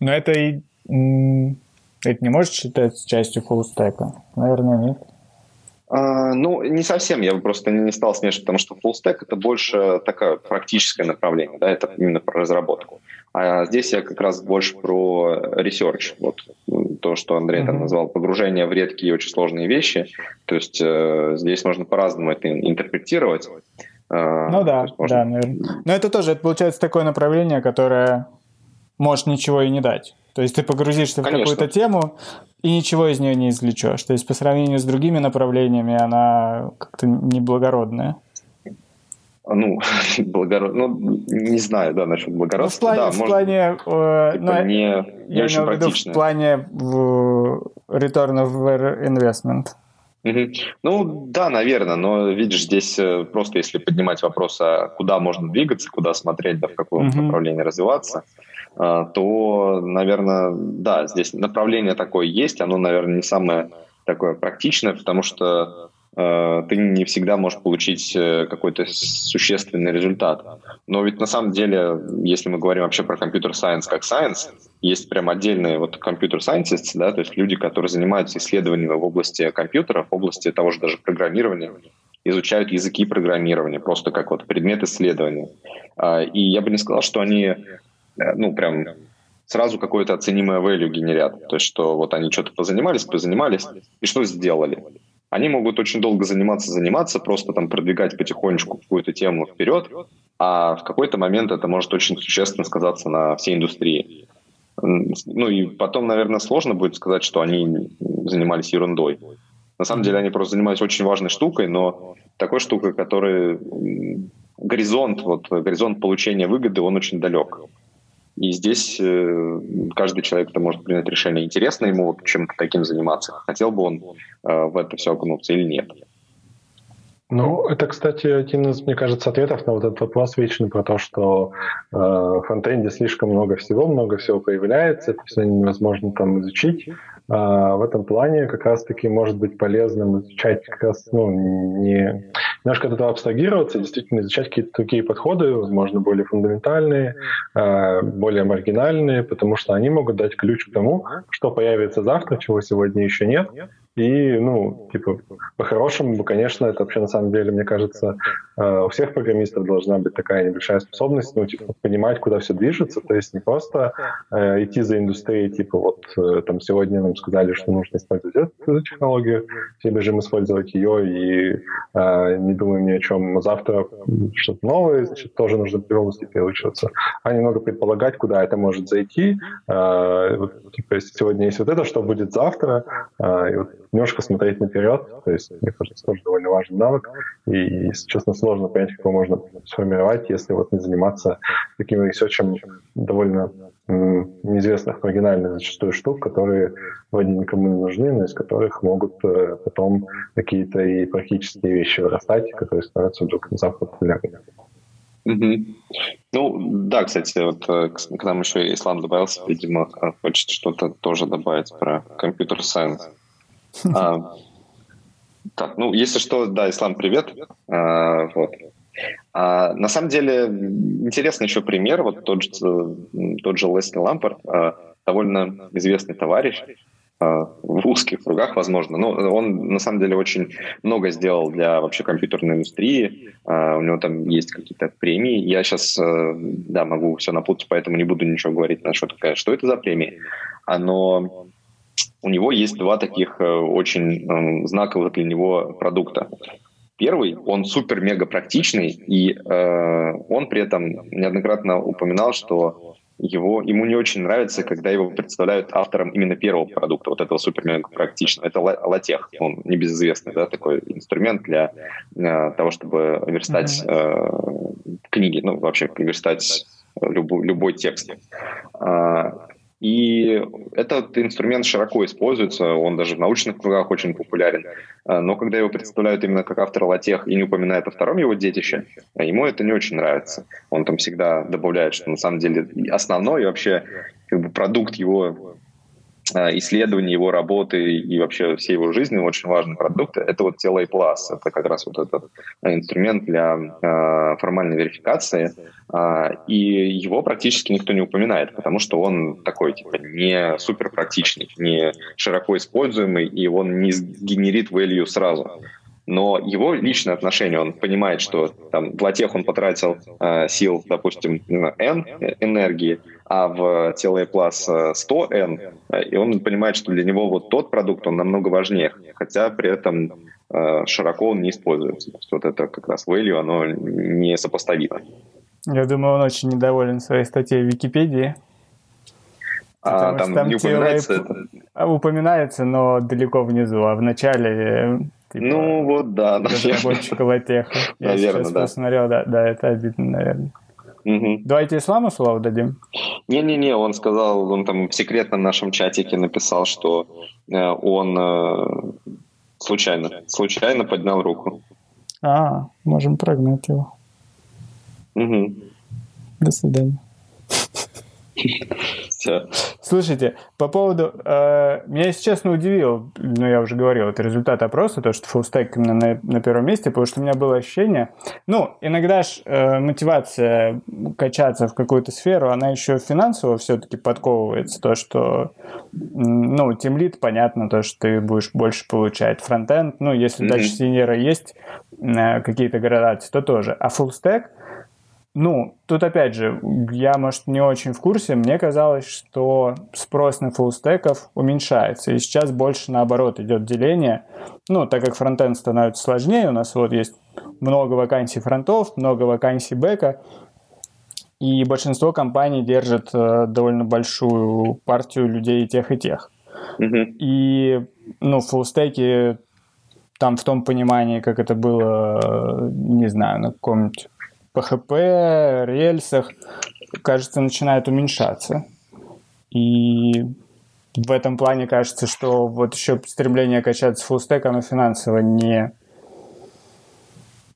Но это и это не может считаться частью фуллстека? Наверное, нет. А, ну, не совсем, я бы просто не стал смешивать, потому что фуллстек это больше такое практическое направление, да, это именно про разработку. А здесь я как раз больше про research, вот то, что Андрей там назвал погружение в редкие и очень сложные вещи. То есть э, здесь можно по-разному это интерпретировать. Э, ну да, можно... да, наверное. Но это тоже, это получается такое направление, которое может ничего и не дать. То есть ты погрузишься в какую-то тему и ничего из нее не извлечешь. То есть по сравнению с другими направлениями она как-то неблагородная. Ну, благородно, ну, не знаю, да, насчет благородства. Ну, в плане, да, в может, плане э, типа ну, не, не я очень имею в виду в плане в return of investment. Угу. Ну, да, наверное, но видишь, здесь э, просто если поднимать вопрос, а куда можно двигаться, куда смотреть, да, в каком угу. направлении развиваться, то, наверное, да, здесь направление такое есть, оно, наверное, не самое такое практичное, потому что э, ты не всегда можешь получить э, какой-то существенный результат. Но ведь на самом деле, если мы говорим вообще про компьютер-сайенс как сайенс, есть прям отдельные вот компьютер-сайентисты, да, то есть люди, которые занимаются исследованиями в области компьютеров, в области того же даже программирования, изучают языки программирования, просто как вот предмет исследования. А, и я бы не сказал, что они Э, ну, прям сразу какое-то оценимое value генерят. То есть, что вот они что-то позанимались, позанимались, и что сделали? Они могут очень долго заниматься, заниматься, просто там продвигать потихонечку какую-то тему вперед, а в какой-то момент это может очень существенно сказаться на всей индустрии. Ну и потом, наверное, сложно будет сказать, что они занимались ерундой. На самом деле они просто занимались очень важной штукой, но такой штукой, которая горизонт, вот, горизонт получения выгоды, он очень далек. И здесь э, каждый человек это может принять решение, интересно ему вот чем-то таким заниматься, хотел бы он э, в это все окунуться или нет. Ну, это, кстати, один из, мне кажется, ответов на вот этот вопрос вечный про то, что э, в фронтенде слишком много всего, много всего появляется, это все невозможно там изучить. А в этом плане как раз-таки может быть полезным изучать как раз, ну, не, немножко от этого абстрагироваться, действительно изучать какие-то другие подходы, возможно, более фундаментальные, э, более маргинальные, потому что они могут дать ключ к тому, что появится завтра, чего сегодня еще нет, и, ну, типа, по-хорошему, конечно, это вообще на самом деле, мне кажется, э, у всех программистов должна быть такая небольшая способность, ну, типа, понимать, куда все движется, то есть не просто э, идти за индустрией, типа, вот э, там сегодня нам сказали, что нужно использовать эту технологию, все бежим использовать ее и не думаем ни о чем. Завтра что-то новое, значит, тоже нужно в области переучиваться. А немного предполагать, куда это может зайти. Э, вот, типа, сегодня есть вот это, что будет завтра, и вот немножко смотреть наперед, то есть, мне кажется, тоже довольно важный навык, и, если честно, сложно понять, как его можно сформировать, если вот не заниматься таким ресерчем довольно неизвестных, маргинальных зачастую штук, которые вроде никому не нужны, но из которых могут э, потом какие-то и практические вещи вырастать, которые становятся вдруг внезапно популярными. Угу. Ну, да, кстати, вот э, к, нам еще Ислам добавился, видимо, хочет что-то тоже добавить про компьютер-сайенс. А, так, ну, если что, да, Ислам, привет. А, вот. А, на самом деле, интересный еще пример, вот тот же, тот же Лесли Лампорт, а, довольно известный товарищ, а, в узких кругах, возможно. Но он, на самом деле, очень много сделал для вообще компьютерной индустрии. Uh, у него там есть какие-то премии. Я сейчас, uh, да, могу все напутать, поэтому не буду ничего говорить на что такое. Что это за премии? Но у него есть два таких э, очень э, знаковых для него продукта. Первый, он супер-мега практичный, и э, он при этом неоднократно упоминал, что его, ему не очень нравится, когда его представляют автором именно первого продукта, вот этого супер-мега практичного. Это латех, он небезызвестный, да, такой инструмент для э, того, чтобы верстать э, книги, ну, вообще верстать любой, любой текст. А, и этот инструмент широко используется, он даже в научных кругах очень популярен. А, но когда его представляют именно как автора латех и не упоминают о втором его детище, ему это не очень нравится. Он там всегда добавляет, что на самом деле основной и вообще как бы продукт его а, исследований его работы и вообще всей его жизни очень важный продукт — это вот плас. Это как раз вот этот инструмент для э, формальной верификации. Э, и его практически никто не упоминает, потому что он такой типа не супер практичный, не широко используемый, и он не генерит value сразу но его личное отношение, он понимает, что там в латех он потратил э, сил, допустим, N энергии, а в тело Plus 100N, и он понимает, что для него вот тот продукт, он намного важнее, хотя при этом э, широко он не используется. То есть вот это как раз value, оно не сопоставимо. Я думаю, он очень недоволен своей статьей в Википедии. А там, там не упоминается это? А, упоминается, но далеко внизу, а в начале э, типа, ну вот да, разработчика латеха. Я наверное, сейчас да. посмотрел, да, да, это обидно, наверное. Угу. Давайте исламу слово дадим. Не-не-не, он сказал, он там в секретном нашем чатике написал, что э, он э, случайно, случайно поднял руку. А, можем прогнать его. Угу. До свидания. Все. Слушайте, по поводу... Э, меня, если честно, удивил, ну, я уже говорил, это результат опроса, то, что фуллстек именно на, на первом месте, потому что у меня было ощущение... Ну, иногда ж э, мотивация качаться в какую-то сферу, она еще финансово все-таки подковывается. То, что, ну, тимлит, понятно, то, что ты будешь больше получать. Фронтенд, ну, если mm-hmm. дальше синьора есть э, какие-то градации, то тоже. А фуллстек ну, тут опять же, я, может, не очень в курсе, мне казалось, что спрос на фуллстеков уменьшается, и сейчас больше наоборот идет деление, ну, так как фронтенд становится сложнее, у нас вот есть много вакансий фронтов, много вакансий бэка, и большинство компаний держит э, довольно большую партию людей и тех, и тех. Mm-hmm. И, ну, фуллстеки там в том понимании, как это было, э, не знаю, на каком-нибудь PHP, рельсах, кажется, начинает уменьшаться. И в этом плане кажется, что вот еще стремление качаться фуллстеком и финансово не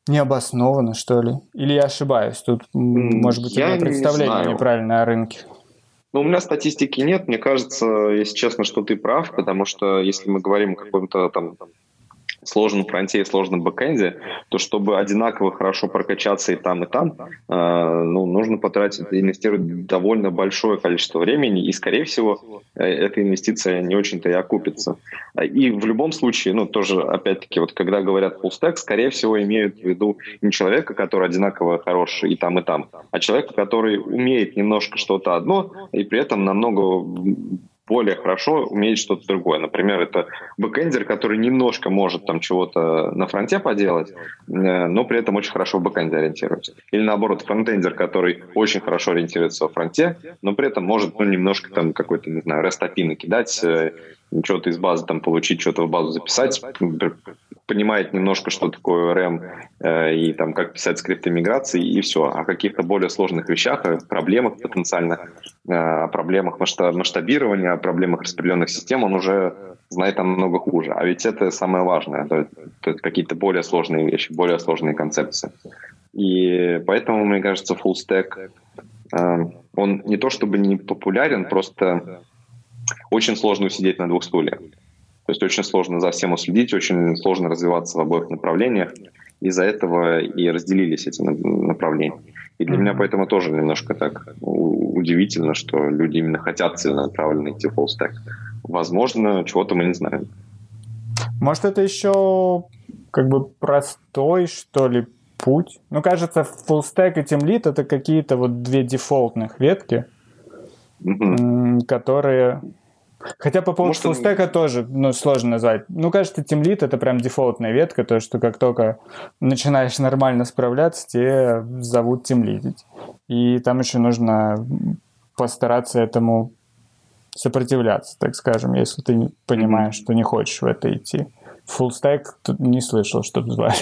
не обосновано, что ли? Или я ошибаюсь? Тут, может быть, я у меня представление не неправильное о рынке. Ну, у меня статистики нет. Мне кажется, если честно, что ты прав, потому что если мы говорим о каком-то там сложном фронте и сложном бэкэнде, то чтобы одинаково хорошо прокачаться и там, и там, э, ну, нужно потратить, инвестировать довольно большое количество времени, и, скорее всего, э, эта инвестиция не очень-то и окупится. И в любом случае, ну, тоже, опять-таки, вот когда говорят full stack, скорее всего, имеют в виду не человека, который одинаково хорош и там, и там, а человека, который умеет немножко что-то одно, и при этом намного более хорошо умеет что-то другое. Например, это бэкэндер, который немножко может там чего-то на фронте поделать, э, но при этом очень хорошо в бэкэнде ориентируется. Или наоборот, фронтендер, который очень хорошо ориентируется во фронте, но при этом может ну, немножко там какой-то, не знаю, REST API накидать, э, что-то из базы там получить, что-то в базу записать, понимает немножко, что такое RAM э, и там как писать скрипты миграции, и все. О каких-то более сложных вещах, о проблемах потенциально, э, о проблемах масштабирования, о проблемах распределенных систем он уже знает намного хуже. А ведь это самое важное. Это, это какие-то более сложные вещи, более сложные концепции. И поэтому, мне кажется, full stack, э, он не то чтобы не популярен, просто очень сложно усидеть на двух стульях. То есть очень сложно за всем уследить, очень сложно развиваться в обоих направлениях. Из-за этого и разделились эти направления. И для mm-hmm. меня поэтому тоже немножко так удивительно, что люди именно хотят целенаправленно идти в full stack. Возможно, чего-то мы не знаем. Может, это еще как бы простой, что ли, путь? Ну, кажется, full stack и Team Lead это какие-то вот две дефолтных ветки, mm-hmm. которые Хотя по поводу фуллстека он... тоже ну, сложно назвать. Ну, кажется, Team это прям дефолтная ветка, то, что как только начинаешь нормально справляться, тебе зовут Team И там еще нужно постараться этому сопротивляться, так скажем, если ты понимаешь, что не хочешь в это идти. Фуллстек не слышал, что звали.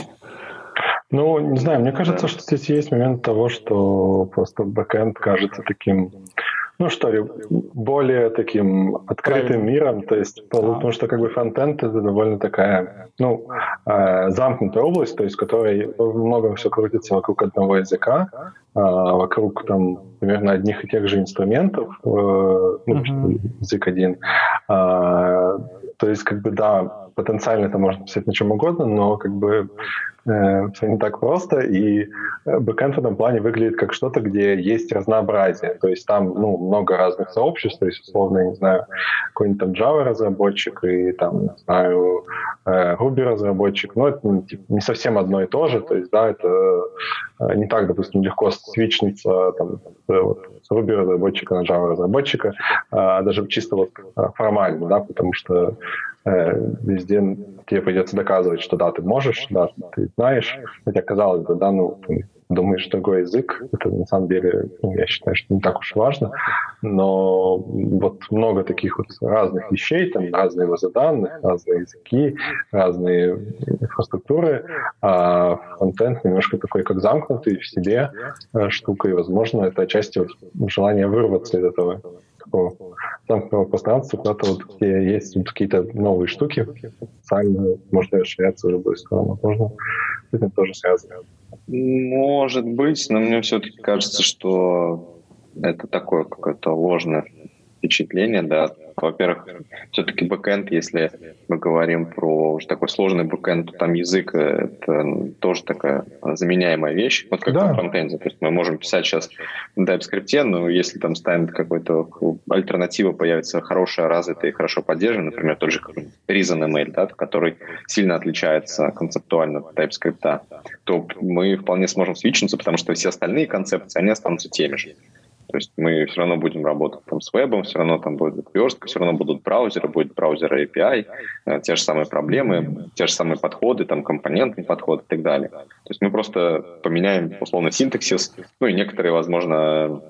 Ну, не знаю, мне кажется, что здесь есть момент того, что просто бэкэнд кажется таким ну что ли, более таким открытым миром, то есть, потому что как бы фронтенд это довольно такая, ну, э, замкнутая область, то есть, в которой много все крутится вокруг одного языка, э, вокруг там примерно одних и тех же инструментов, э, ну, mm-hmm. язык один. То есть, как бы, да, потенциально это можно писать на чем угодно, но как бы э, все не так просто, и э, бэкэнд в этом плане выглядит как что-то, где есть разнообразие, то есть там ну, много разных сообществ, то есть условно, я не знаю, какой-нибудь там Java разработчик и там, не знаю, э, Ruby разработчик, но это ну, типа, не совсем одно и то же, то есть, да, это не так, допустим, легко свичнуться там, вот, с Ruby разработчика на Java разработчика, а даже чисто вот формально, да, потому что э, везде тебе придется доказывать, что да, ты можешь, да, ты знаешь, хотя казалось бы, да, ну, думаешь другой язык, это на самом деле, ну, я считаю, что не так уж важно, но вот много таких вот разных вещей, там разные базы данных, разные языки, разные инфраструктуры, а фронтенд немножко такой, как замкнутый в себе э, штука, и, возможно, это отчасти желание вырваться из этого такого замкнутого пространства, куда-то вот где есть вот какие-то новые штуки, социально можно расширяться в любую сторону, можно с этим тоже связано. Может быть, но мне все-таки кажется, что это такое какое-то ложное впечатление, да. Во-первых, все-таки бэкэнд, если мы говорим про уже такой сложный бэкэнд, то там язык — это тоже такая заменяемая вещь, вот как да. на фронтенде. То есть мы можем писать сейчас на TypeScript, но если там станет какой-то альтернатива, появится хорошая, развитая и хорошо поддержанная, например, тот же ReasonML, да, который сильно отличается концептуально от TypeScript, то мы вполне сможем свичнуться, потому что все остальные концепции, они останутся теми же. То есть мы все равно будем работать там с вебом, все равно там будет верстка, все равно будут браузеры, будет браузер API, э, те же самые проблемы, те же самые подходы, там компонентный подход и так далее. То есть мы просто поменяем условно синтаксис, ну и некоторые, возможно,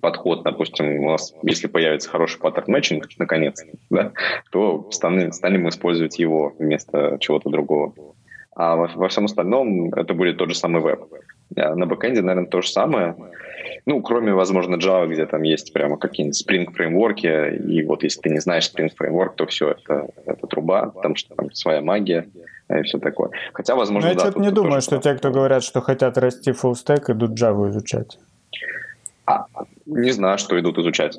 подход, допустим, у нас, если появится хороший паттерн матчинг, наконец, да, то станем, станем использовать его вместо чего-то другого. а во, во всем остальном это будет тот же самый веб. На бэкэнде, наверное, то же самое. Ну, кроме, возможно, Java, где там есть прямо какие-нибудь Spring фреймворки, и вот если ты не знаешь Spring фреймворк, то все, это, это труба, потому что там своя магия и все такое. Хотя, возможно, Но я да, что-то не думаю, что те, кто говорят, что хотят расти full stack, идут Java изучать. А, не знаю, что идут изучать.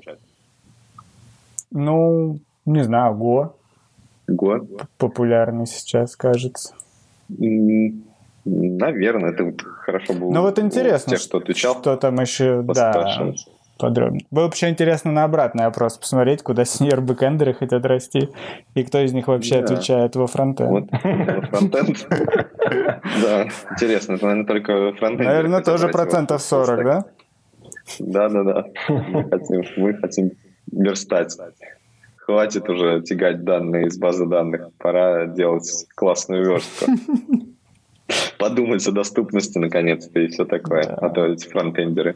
Ну, не знаю, Go. Go? Популярный сейчас, кажется. Наверное, это вот хорошо было. Ну вот интересно, тех, кто отвечал, что там еще, да, подробнее. Было бы еще интересно на обратный опрос посмотреть, куда сеньор бэкэндеры хотят расти, и кто из них вообще да. отвечает во фронтенд. Вот, во фронтенд? Да, интересно, это, наверное, только фронтенд. Наверное, тоже процентов 40, да? Да-да-да. Мы хотим верстать. Хватит уже тягать данные из базы данных. Пора делать классную верстку. Подумать о доступности наконец-то и все такое. А то эти фронтендеры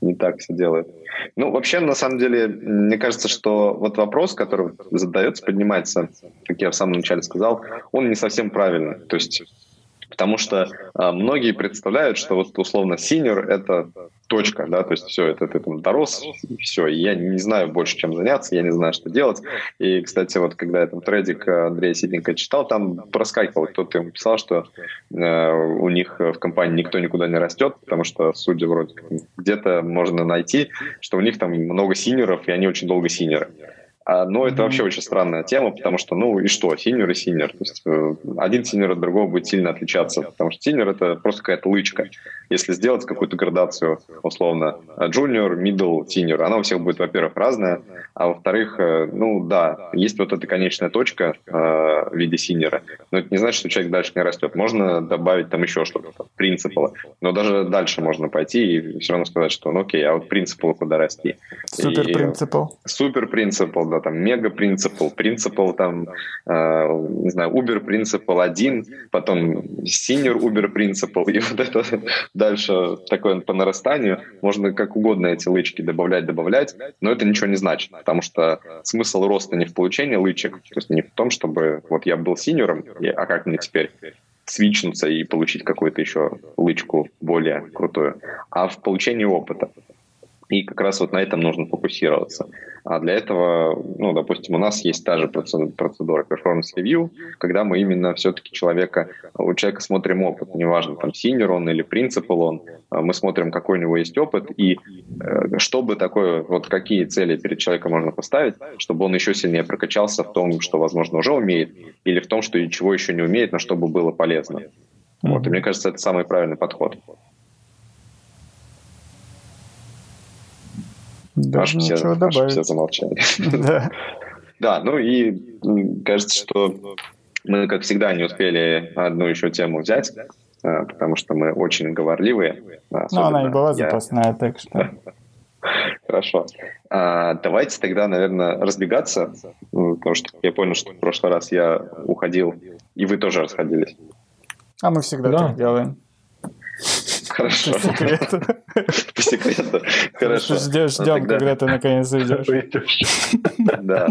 не так все делают. Ну, вообще, на самом деле, мне кажется, что вот вопрос, который задается, поднимается, как я в самом начале сказал, он не совсем правильный. То есть Потому что а, многие представляют, что вот условно синер — это точка, да, то есть все, это ты там дорос, все, и я не знаю больше, чем заняться, я не знаю, что делать. И, кстати, вот когда я там тредик Андрея Сиденко читал, там проскакивал, кто-то ему писал, что э, у них в компании никто никуда не растет, потому что, судя вроде, где-то можно найти, что у них там много senior ов, и они очень долго senior ы. А, но это вообще очень странная тема, потому что, ну и что, senior и senior. То есть э, один senior от другого будет сильно отличаться, потому что senior — это просто какая-то лычка. Если сделать какую-то градацию, условно, junior, middle, senior, она у всех будет, во-первых, разная, а во-вторых, э, ну да, есть вот эта конечная точка э, в виде синера, но это не значит, что человек дальше не растет. Можно добавить там еще что-то, принципы, но даже дальше можно пойти и все равно сказать, что ну окей, а вот принципы куда расти. Супер принципал. Супер принципал, да, там мега принципал, принципал там, э, не знаю, Uber принципал один, потом senior Uber принципал, и вот это дальше такое по нарастанию. Можно как угодно эти лычки добавлять, добавлять, но это ничего не значит, потому что смысл роста не в получении лычек, то есть не в том, чтобы вот я был синьором, а как мне теперь свичнуться и получить какую-то еще лычку более крутую, а в получении опыта. И как раз вот на этом нужно фокусироваться. А для этого, ну, допустим, у нас есть та же процедура performance review, когда мы именно все-таки человека, у человека смотрим опыт, неважно, там, senior он или principal он, а мы смотрим, какой у него есть опыт, и э, чтобы такое, вот какие цели перед человеком можно поставить, чтобы он еще сильнее прокачался в том, что, возможно, уже умеет, или в том, что чего еще не умеет, но чтобы было полезно. Вот, и мне кажется, это самый правильный подход. Даже аж все, добавить. все замолчали. Да. да, ну и кажется, что мы, как всегда, не успели одну еще тему взять, а, потому что мы очень говорливые. Ну, она и была запасная, так что... Хорошо. А, давайте тогда, наверное, разбегаться, потому что я понял, что в прошлый раз я уходил, и вы тоже расходились. А мы всегда да. так делаем. Хорошо. По секрету. По секрету. Хорошо. Ждем, когда ты наконец уйдешь. Да.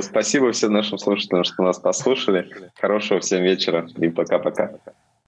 Спасибо всем нашим слушателям, что нас послушали. Хорошего всем вечера и пока-пока.